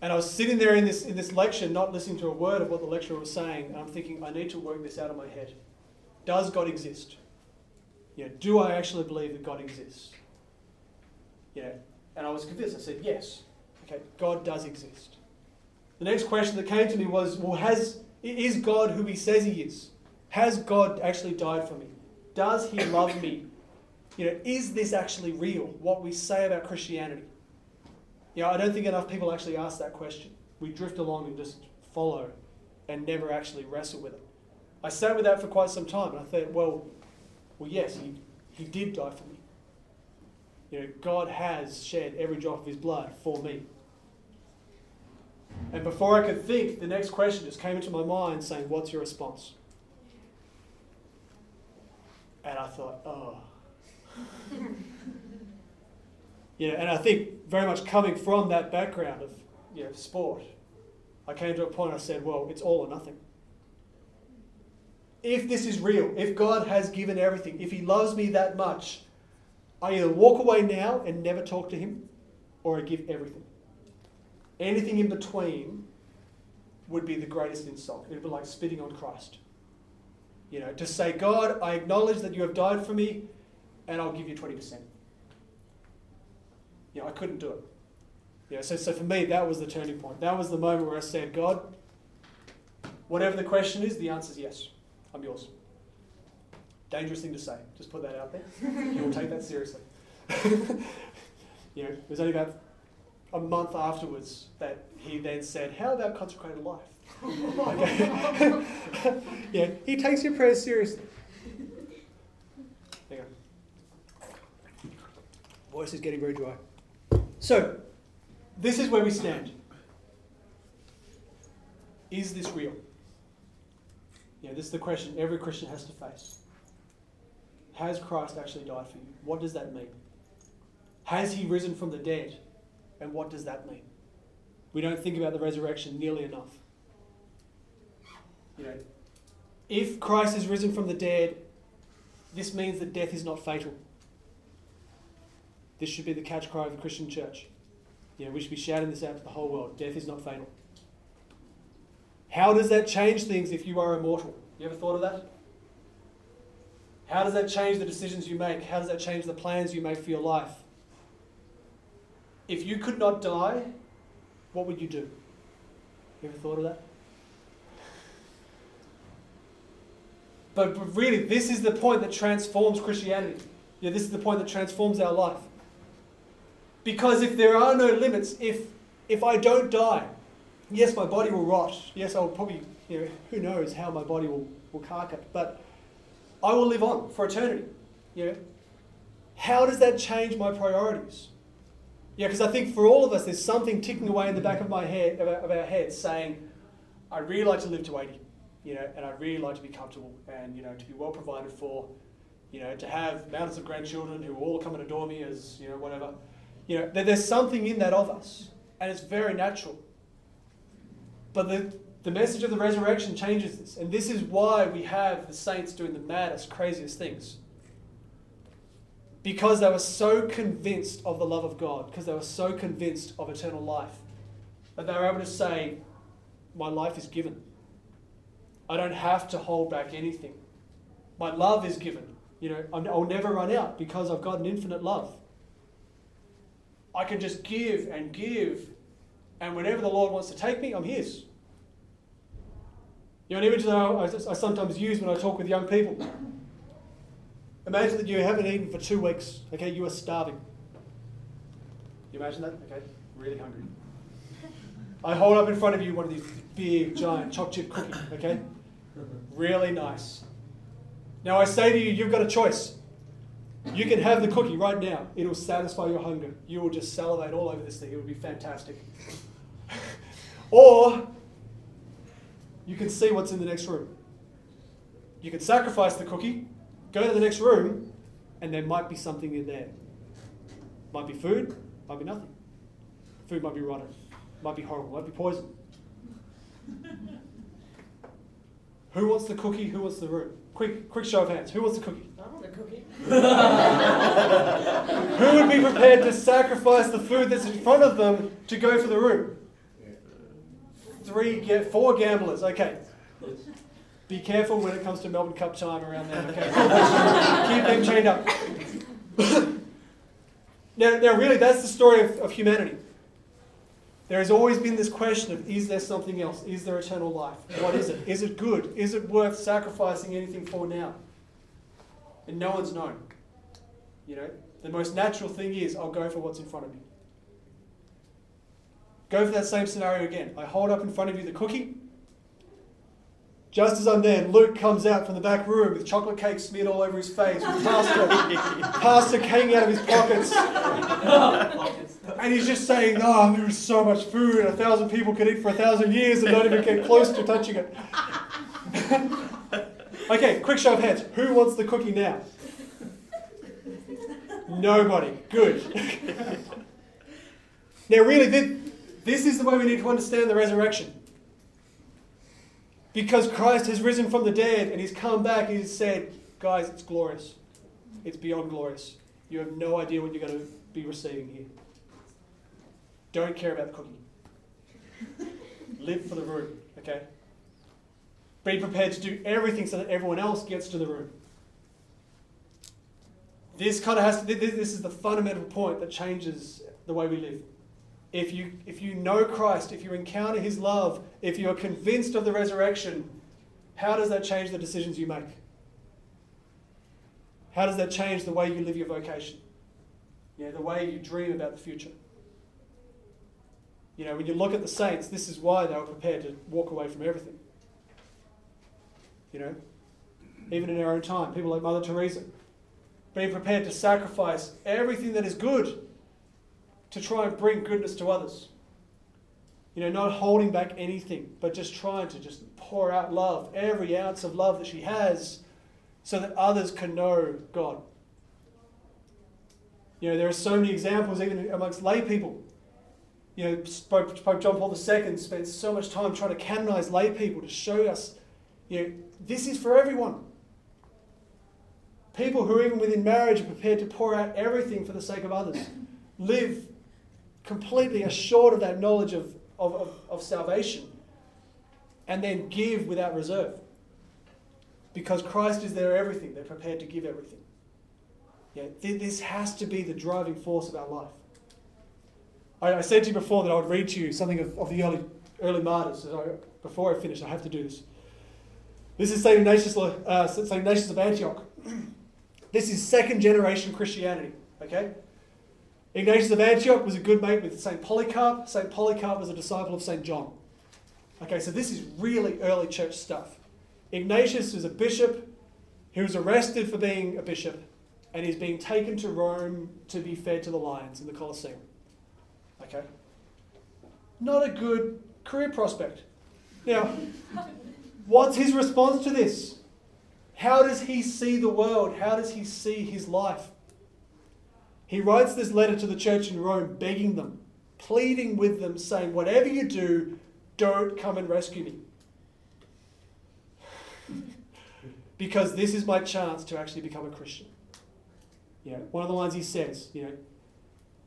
And I was sitting there in this, in this lecture, not listening to a word of what the lecturer was saying, and I'm thinking, I need to work this out of my head. Does God exist? You know, do I actually believe that God exists? You know, and I was convinced. I said, yes. Okay, God does exist. The next question that came to me was, well, has, is God who he says he is? Has God actually died for me? Does he love me? You know, is this actually real, what we say about Christianity? You know, I don't think enough people actually ask that question. We drift along and just follow and never actually wrestle with it. I sat with that for quite some time and I thought, well, well, yes, he, he did die for me. You know, God has shed every drop of his blood for me. And before I could think, the next question just came into my mind saying, What's your response? And I thought, Oh. you know, and I think very much coming from that background of you know, sport, I came to a point I said, Well, it's all or nothing. If this is real, if God has given everything, if He loves me that much, I either walk away now and never talk to Him, or I give everything. Anything in between would be the greatest insult. It would be like spitting on Christ. You know, to say, God, I acknowledge that you have died for me, and I'll give you 20%. You know, I couldn't do it. Know, so, so for me, that was the turning point. That was the moment where I said, God, whatever the question is, the answer is yes. I'm yours. Dangerous thing to say. Just put that out there. you will take that seriously. you know, it was only about a month afterwards that he then said, How about consecrated life? okay. yeah, he takes your prayers seriously. There you go. Voice is getting very dry. So, this is where we stand. Is this real? Yeah, this is the question every Christian has to face. Has Christ actually died for you? What does that mean? Has he risen from the dead? And what does that mean? We don't think about the resurrection nearly enough. You know, if Christ is risen from the dead, this means that death is not fatal. This should be the catch cry of the Christian church. You know, we should be shouting this out to the whole world. Death is not fatal. How does that change things if you are immortal? You ever thought of that? How does that change the decisions you make? How does that change the plans you make for your life? If you could not die, what would you do? You ever thought of that? But, but really, this is the point that transforms Christianity. Yeah, this is the point that transforms our life. Because if there are no limits, if if I don't die, yes, my body will rot. Yes, I'll probably, you know, who knows how my body will, will cark it. But I will live on for eternity. You know? How does that change my priorities? Yeah, because I think for all of us, there's something ticking away in the back of my head, of our, of our heads, saying, "I'd really like to live to 80, you know, and I'd really like to be comfortable and you know to be well provided for, you know, to have mountains of grandchildren who will all come and adore me as, you know, whatever. You know, there- there's something in that of us, and it's very natural. But the, the message of the resurrection changes this, and this is why we have the saints doing the maddest, craziest things. Because they were so convinced of the love of God, because they were so convinced of eternal life, that they were able to say, My life is given. I don't have to hold back anything. My love is given. You know, I'll never run out because I've got an infinite love. I can just give and give, and whenever the Lord wants to take me, I'm His. You know, an image that I, I sometimes use when I talk with young people. Imagine that you haven't eaten for two weeks. Okay, you are starving. You imagine that? Okay, really hungry. I hold up in front of you one of these big, giant chocolate chip cookies. Okay, really nice. Now I say to you, you've got a choice. You can have the cookie right now. It'll satisfy your hunger. You will just salivate all over this thing. It will be fantastic. or you can see what's in the next room. You can sacrifice the cookie, go to the next room, and there might be something in there. Might be food, might be nothing. Food might be rotten, might be horrible, might be poison. Who wants the cookie? Who wants the room? Quick, quick show of hands. Who wants the cookie? I want a cookie. Who would be prepared to sacrifice the food that's in front of them to go for the room? Three, ga- four gamblers. Okay. Be careful when it comes to Melbourne Cup time around there. Okay. Keep them chained up. now, now, really, that's the story of, of humanity. There has always been this question of is there something else? Is there eternal life? What is it? Is it good? Is it worth sacrificing anything for now? And no one's known. You know, the most natural thing is I'll go for what's in front of me. Go for that same scenario again. I hold up in front of you the cookie. Just as I'm there, Luke comes out from the back room with chocolate cake smeared all over his face, with pasta, pasta hanging out of his pockets. And he's just saying, Oh, there is so much food, and a thousand people could eat for a thousand years and not even get close to touching it. okay, quick show of hands. Who wants the cookie now? Nobody. Good. now, really, this, this is the way we need to understand the resurrection. Because Christ has risen from the dead and he's come back and he's said, guys, it's glorious. It's beyond glorious. You have no idea what you're going to be receiving here. Don't care about the cooking. Live for the room, okay? Be prepared to do everything so that everyone else gets to the room. This kind of has to, this is the fundamental point that changes the way we live. If you, if you know Christ, if you encounter his love, if you are convinced of the resurrection, how does that change the decisions you make? How does that change the way you live your vocation? Know, the way you dream about the future? You know, when you look at the saints, this is why they were prepared to walk away from everything. You know, even in our own time, people like Mother Teresa, being prepared to sacrifice everything that is good to try and bring goodness to others. You know, not holding back anything, but just trying to just pour out love, every ounce of love that she has, so that others can know God. You know, there are so many examples, even amongst lay people. You know, Pope, Pope John Paul II spent so much time trying to canonize lay people to show us, you know, this is for everyone. People who, even within marriage, are prepared to pour out everything for the sake of others, live completely assured of that knowledge of, of, of, of salvation, and then give without reserve. Because Christ is their everything, they're prepared to give everything. Yeah, th- this has to be the driving force of our life. I, I said to you before that I would read to you something of, of the early, early martyrs. So I, before I finish, I have to do this. This is St. Ignatius, uh, St. Ignatius of Antioch. this is second generation Christianity. Okay? Ignatius of Antioch was a good mate with St. Polycarp. St. Polycarp was a disciple of St. John. Okay, so this is really early church stuff. Ignatius is a bishop. He was arrested for being a bishop, and he's being taken to Rome to be fed to the lions in the Colosseum. Okay? Not a good career prospect. Now, what's his response to this? How does he see the world? How does he see his life? He writes this letter to the church in Rome, begging them, pleading with them, saying, Whatever you do, don't come and rescue me. because this is my chance to actually become a Christian. Know, one of the lines he says, you know,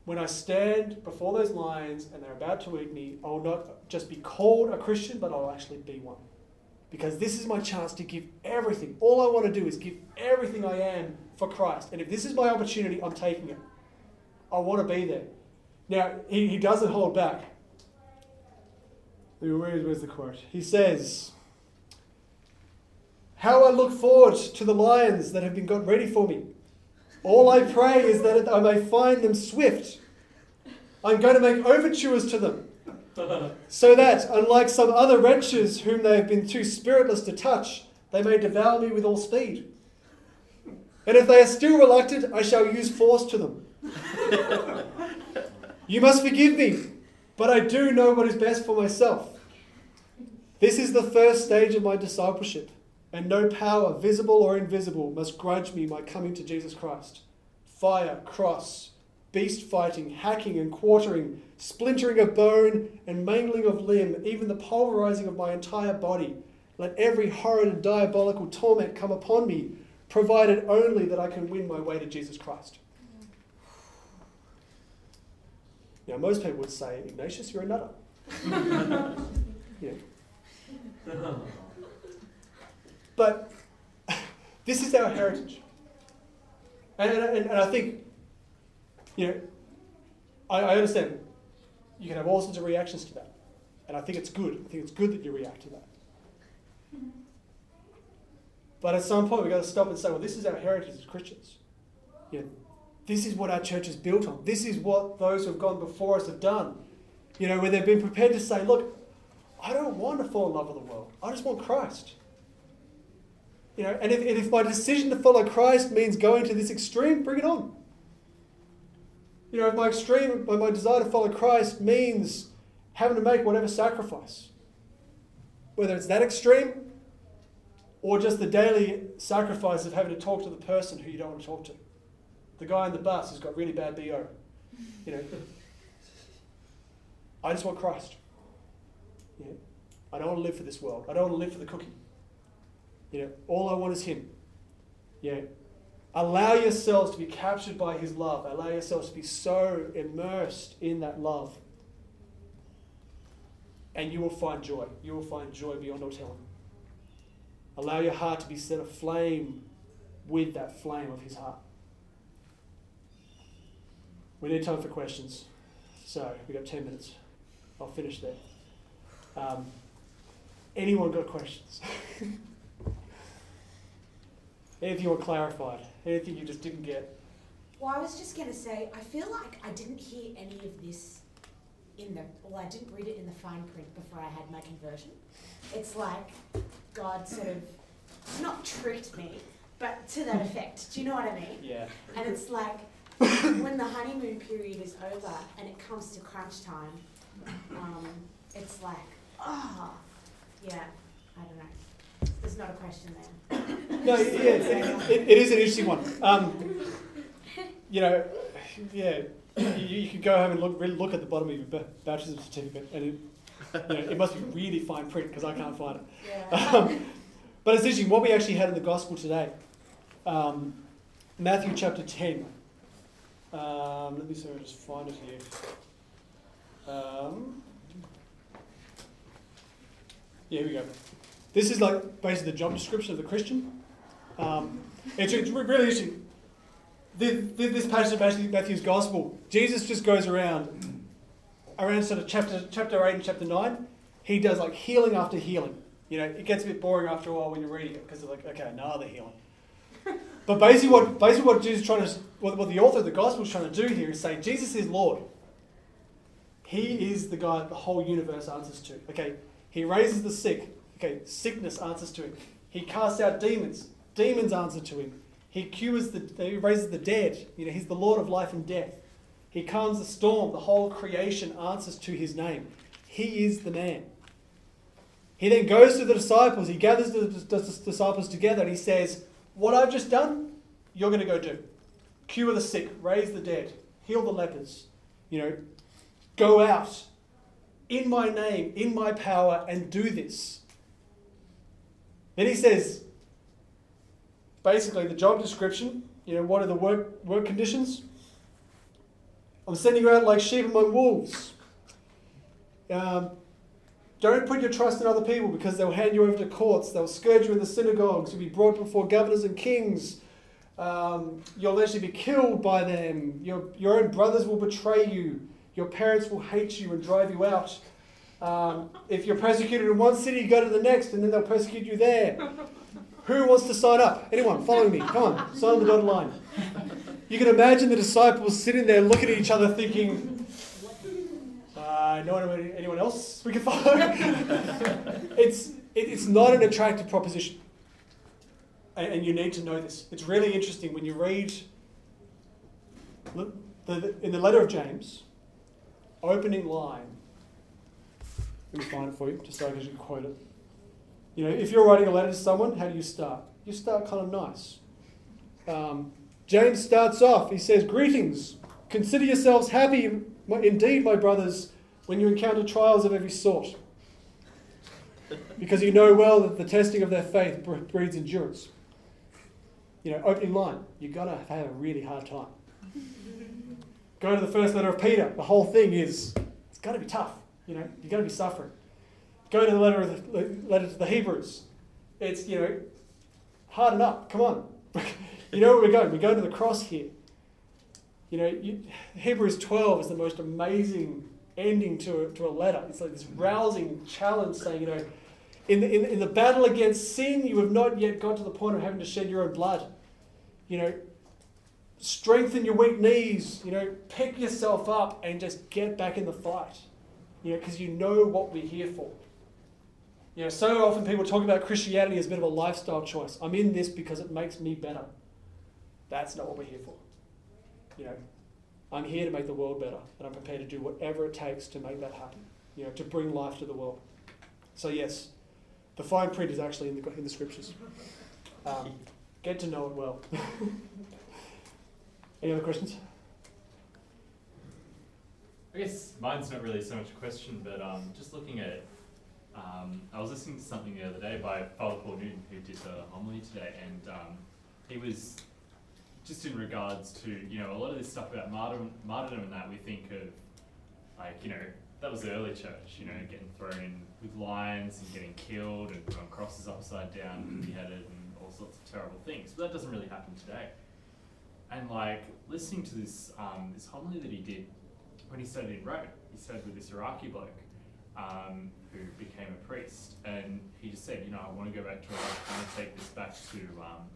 when I stand before those lions and they're about to eat me, I will not just be called a Christian, but I'll actually be one. Because this is my chance to give everything. All I want to do is give everything I am for Christ. And if this is my opportunity, I'm taking it. I want to be there. Now, he, he doesn't hold back. Where's, where's the quote? He says, How I look forward to the lions that have been got ready for me. All I pray is that I may find them swift. I'm going to make overtures to them, so that, unlike some other wretches whom they have been too spiritless to touch, they may devour me with all speed. And if they are still reluctant, I shall use force to them. you must forgive me, but I do know what is best for myself. This is the first stage of my discipleship, and no power, visible or invisible, must grudge me my coming to Jesus Christ. Fire, cross, beast fighting, hacking and quartering, splintering of bone and mangling of limb, even the pulverizing of my entire body. Let every horrid and diabolical torment come upon me, provided only that I can win my way to Jesus Christ. Now, most people would say, Ignatius, you're a nutter. yeah. But this is our heritage. And, and, and I think, you know, I, I understand you can have all sorts of reactions to that. And I think it's good. I think it's good that you react to that. But at some point, we've got to stop and say, well, this is our heritage as Christians. You know, this is what our church is built on. This is what those who have gone before us have done. You know, where they've been prepared to say, look, I don't want to fall in love with the world. I just want Christ. You know, and if, and if my decision to follow Christ means going to this extreme, bring it on. You know, if my extreme, my desire to follow Christ means having to make whatever sacrifice, whether it's that extreme or just the daily sacrifice of having to talk to the person who you don't want to talk to. The guy on the bus who's got really bad BO. You know, I just want Christ. Yeah. I don't want to live for this world. I don't want to live for the cookie. You know, all I want is Him. Yeah. Allow yourselves to be captured by His love. Allow yourselves to be so immersed in that love. And you will find joy. You will find joy beyond all telling. Allow your heart to be set aflame with that flame of His heart. We need time for questions. So we've got 10 minutes. I'll finish there. Um, anyone got questions? Anything you want clarified? Anything you just didn't get? Well, I was just going to say, I feel like I didn't hear any of this in the, well, I didn't read it in the fine print before I had my conversion. It's like God sort of, not tricked me, but to that effect. Do you know what I mean? Yeah. And it's like, when the honeymoon period is over and it comes to crunch time, um, it's like, ah, yeah, I don't know. There's not a question there. No, yeah, it, it, it is an interesting one. Um, you know, yeah, you, you could go home and look, really look at the bottom of your ba- baptism certificate, and it, you know, it must be really fine print because I can't find it. Yeah. Um, but it's interesting what we actually had in the gospel today. Um, Matthew chapter 10. Um, let me see if I just find it here. Um, yeah, here we go. This is like basically the job description of the Christian. Um, it's, it's really interesting. This, this passage of Matthew- Matthew's Gospel, Jesus just goes around, around sort of chapter, chapter 8 and chapter 9. He does like healing after healing. You know, it gets a bit boring after a while when you're reading it because they're like, okay, no other healing. But basically, what basically what Jesus is trying to, what, what the author of the gospel is trying to do here is say Jesus is Lord. He is the guy that the whole universe answers to. Okay, he raises the sick. Okay, sickness answers to him. He casts out demons. Demons answer to him. He cures the, he raises the dead. You know, he's the Lord of life and death. He calms the storm. The whole creation answers to his name. He is the man. He then goes to the disciples, he gathers the, the- the disciples together, and he says, What I've just done, you're going to go do. Cure the sick, raise the dead, heal the lepers. You know, go out in my name, in my power, and do this. Then he says, basically, the job description, you know, what are the work, work conditions? I'm sending you out like sheep among wolves. Um, don't put your trust in other people because they'll hand you over to courts. They'll scourge you in the synagogues. You'll be brought before governors and kings. Um, you'll actually be killed by them. Your, your own brothers will betray you. Your parents will hate you and drive you out. Um, if you're persecuted in one city, go to the next, and then they'll persecute you there. Who wants to sign up? Anyone following me? Come on, sign on the dotted line. You can imagine the disciples sitting there looking at each other thinking, uh, no one, anyone else we can follow? it's, it, it's not an attractive proposition. And, and you need to know this. It's really interesting when you read the, the, in the letter of James, opening line. Let me find it for you, just so I can quote it. You know, if you're writing a letter to someone, how do you start? You start kind of nice. Um, James starts off, he says, Greetings. Consider yourselves happy indeed, my brothers, when you encounter trials of every sort. Because you know well that the testing of their faith breeds endurance. You know, opening line, you're going to have a really hard time. Go to the first letter of Peter. The whole thing is, it's going to be tough. You know, you're going to be suffering. Go to the letter of the letter to the Hebrews. It's, you know, harden up. Come on. you know where we're going. We go to the cross here. You know, you, Hebrews 12 is the most amazing ending to a, to a letter. It's like this mm-hmm. rousing challenge saying, you know, in the, in, in the battle against sin, you have not yet got to the point of having to shed your own blood. You know, strengthen your weak knees. You know, pick yourself up and just get back in the fight. You know, because you know what we're here for. You know, so often people talk about Christianity as a bit of a lifestyle choice. I'm in this because it makes me better. That's not what we're here for. You know, I'm here to make the world better, and I'm prepared to do whatever it takes to make that happen. You know, to bring life to the world. So yes, the fine print is actually in the in the scriptures. Um, get to know it well. Any other questions? I guess mine's not really so much a question, but um, just looking at, um, I was listening to something the other day by Father Paul Newton, who did a homily today, and um, he was just in regards to, you know, a lot of this stuff about martyrdom, martyrdom and that we think of, like, you know, that was the early church, you know, getting thrown with lions and getting killed and on crosses upside down and beheaded and all sorts of terrible things. But that doesn't really happen today. And like listening to this um, this homily that he did when he studied in Rome, he studied with this Iraqi bloke um, who became a priest, and he just said, you know, I want to go back to Iraq. I want to take this back to um,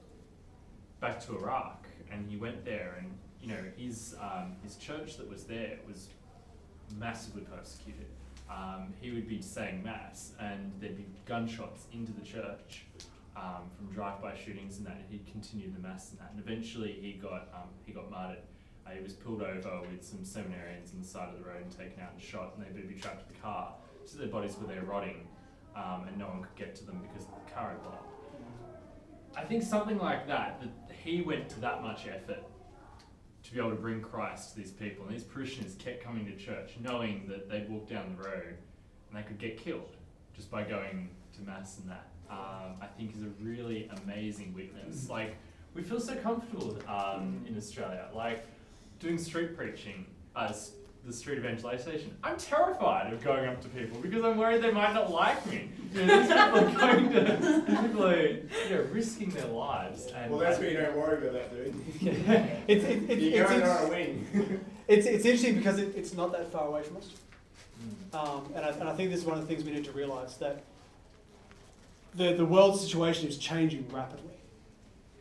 back to Iraq. And he went there, and you know, his um, his church that was there was massively persecuted. Um, he would be saying mass, and there'd be gunshots into the church um, from drive-by shootings and that. He'd continue the mass and that, and eventually he got um, he got martyred. He was pulled over with some seminarians on the side of the road and taken out and shot, and they'd be trapped the car. So their bodies were there rotting, um, and no one could get to them because the car had blown. I think something like that, that he went to that much effort to be able to bring Christ to these people. And these parishioners kept coming to church knowing that they'd walk down the road and they could get killed just by going to Mass and that. Um, I think is a really amazing witness. Like, we feel so comfortable um, in Australia. Like, doing street preaching as the street evangelization. I'm terrified of going up to people because I'm worried they might not like me. You know, these people are going to, these people are you know, risking their lives. And Well, that's why you don't worry about that, dude. It's, it, it, You're it's, going on a wing. it's, it's interesting because it, it's not that far away from us. Mm. Um, and, I, and I think this is one of the things we need to realise that the, the world situation is changing rapidly.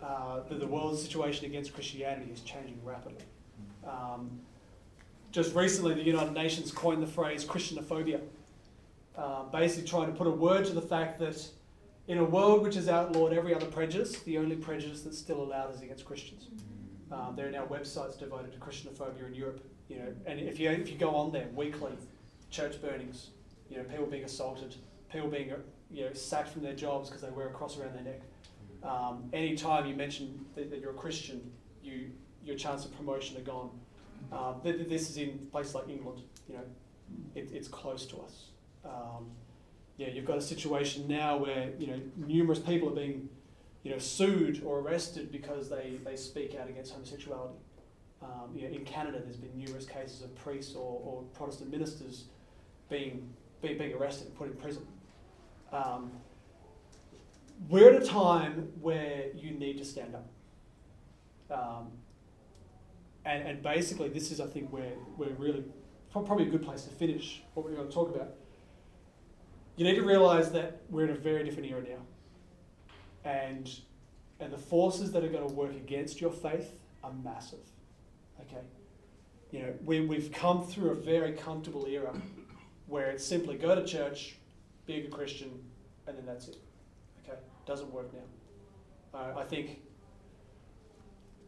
Uh, the, the world situation against Christianity is changing rapidly. Um, just recently, the United Nations coined the phrase Christianophobia, uh, basically trying to put a word to the fact that in a world which has outlawed every other prejudice, the only prejudice that's still allowed is against Christians. Um, there are now websites devoted to Christianophobia in Europe, you know, and if you if you go on there weekly, church burnings, you know, people being assaulted, people being you know, sacked from their jobs because they wear a cross around their neck. Um, anytime you mention that, that you're a Christian, you, your chance of promotion are gone. Um, th- this is in places like England. You know, it, it's close to us. Um, yeah, you've got a situation now where you know numerous people are being, you know, sued or arrested because they, they speak out against homosexuality. Um, you know, in Canada, there's been numerous cases of priests or, or Protestant ministers being, being being arrested and put in prison. Um, we're at a time where you need to stand up. And, and basically, this is, I think, where we're really probably a good place to finish what we're going to talk about. You need to realize that we're in a very different era now. And, and the forces that are going to work against your faith are massive. Okay? You know, we, we've come through a very comfortable era where it's simply go to church, be a good Christian, and then that's it. Okay? Doesn't work now. Uh, I think,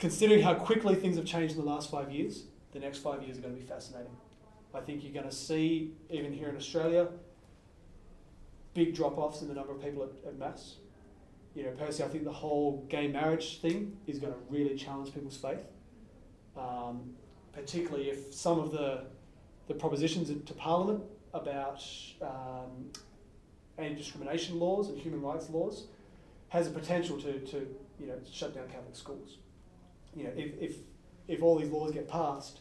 considering how quickly things have changed in the last five years, the next five years are going to be fascinating. I think you're going to see, even here in Australia, big drop offs in the number of people at, at Mass. You know, personally, I think the whole gay marriage thing is going to really challenge people's faith, um, particularly if some of the, the propositions to Parliament about um, anti discrimination laws and human rights laws has a potential to, to you know, shut down Catholic schools. You know, if, if, if all these laws get passed,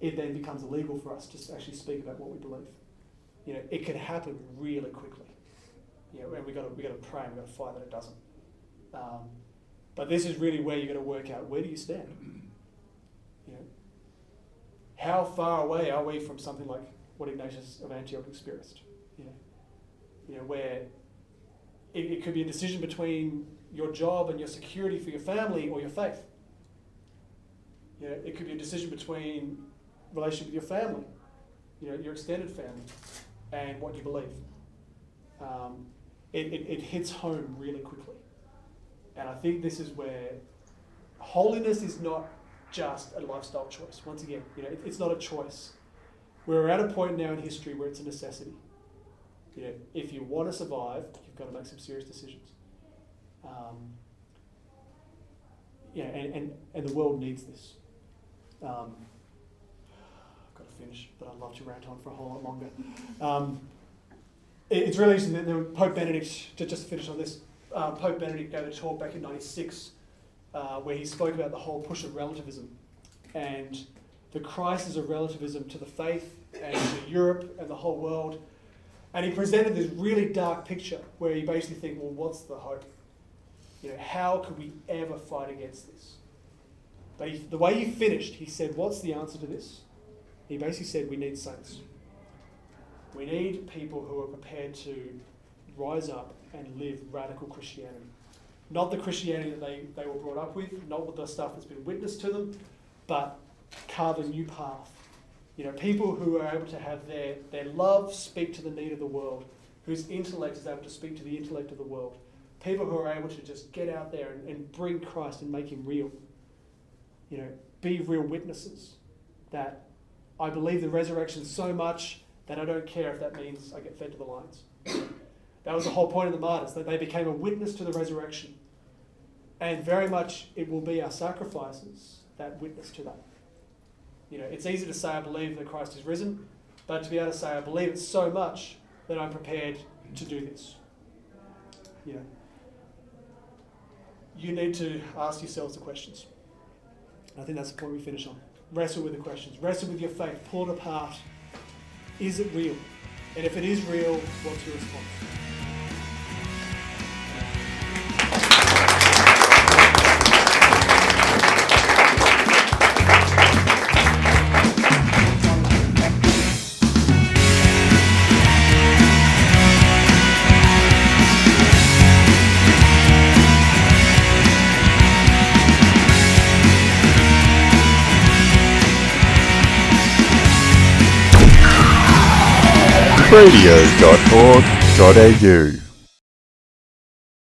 it then becomes illegal for us to actually speak about what we believe. You know, it can happen really quickly. You know, and we got to we got to pray and we've got to fight that it doesn't. Um, but this is really where you've got to work out where do you stand. You know, how far away are we from something like what Ignatius of Antioch experienced? You know, you know where it, it could be a decision between your job and your security for your family or your faith. You know, it could be a decision between relationship with your family, you know, your extended family, and what you believe. Um, it, it, it hits home really quickly. And I think this is where holiness is not just a lifestyle choice. Once again, you know, it, it's not a choice. We're at a point now in history where it's a necessity. You know, if you want to survive, you've got to make some serious decisions. Um, yeah, and, and, and the world needs this. Um, I've got to finish, but I'd love to rant on for a whole lot longer. Um, it, it's really interesting that Pope Benedict, to just finish on this, uh, Pope Benedict gave a talk back in 96 uh, where he spoke about the whole push of relativism and the crisis of relativism to the faith and to Europe and the whole world. And he presented this really dark picture where you basically think, well, what's the hope? You know, how could we ever fight against this? The way he finished, he said, what's the answer to this? He basically said, we need saints. We need people who are prepared to rise up and live radical Christianity. Not the Christianity that they, they were brought up with, not with the stuff that's been witnessed to them, but carve a new path. You know, people who are able to have their, their love speak to the need of the world, whose intellect is able to speak to the intellect of the world. People who are able to just get out there and, and bring Christ and make him real. You know, be real witnesses that I believe the resurrection so much that I don't care if that means I get fed to the lions. that was the whole point of the martyrs, that they became a witness to the resurrection. And very much it will be our sacrifices that witness to that. You know, it's easy to say I believe that Christ is risen, but to be able to say I believe it so much that I'm prepared to do this. You know, you need to ask yourselves the questions. I think that's the point we finish on. Wrestle with the questions. Wrestle with your faith. Pull it apart. Is it real? And if it is real, what's your response? radio.org.au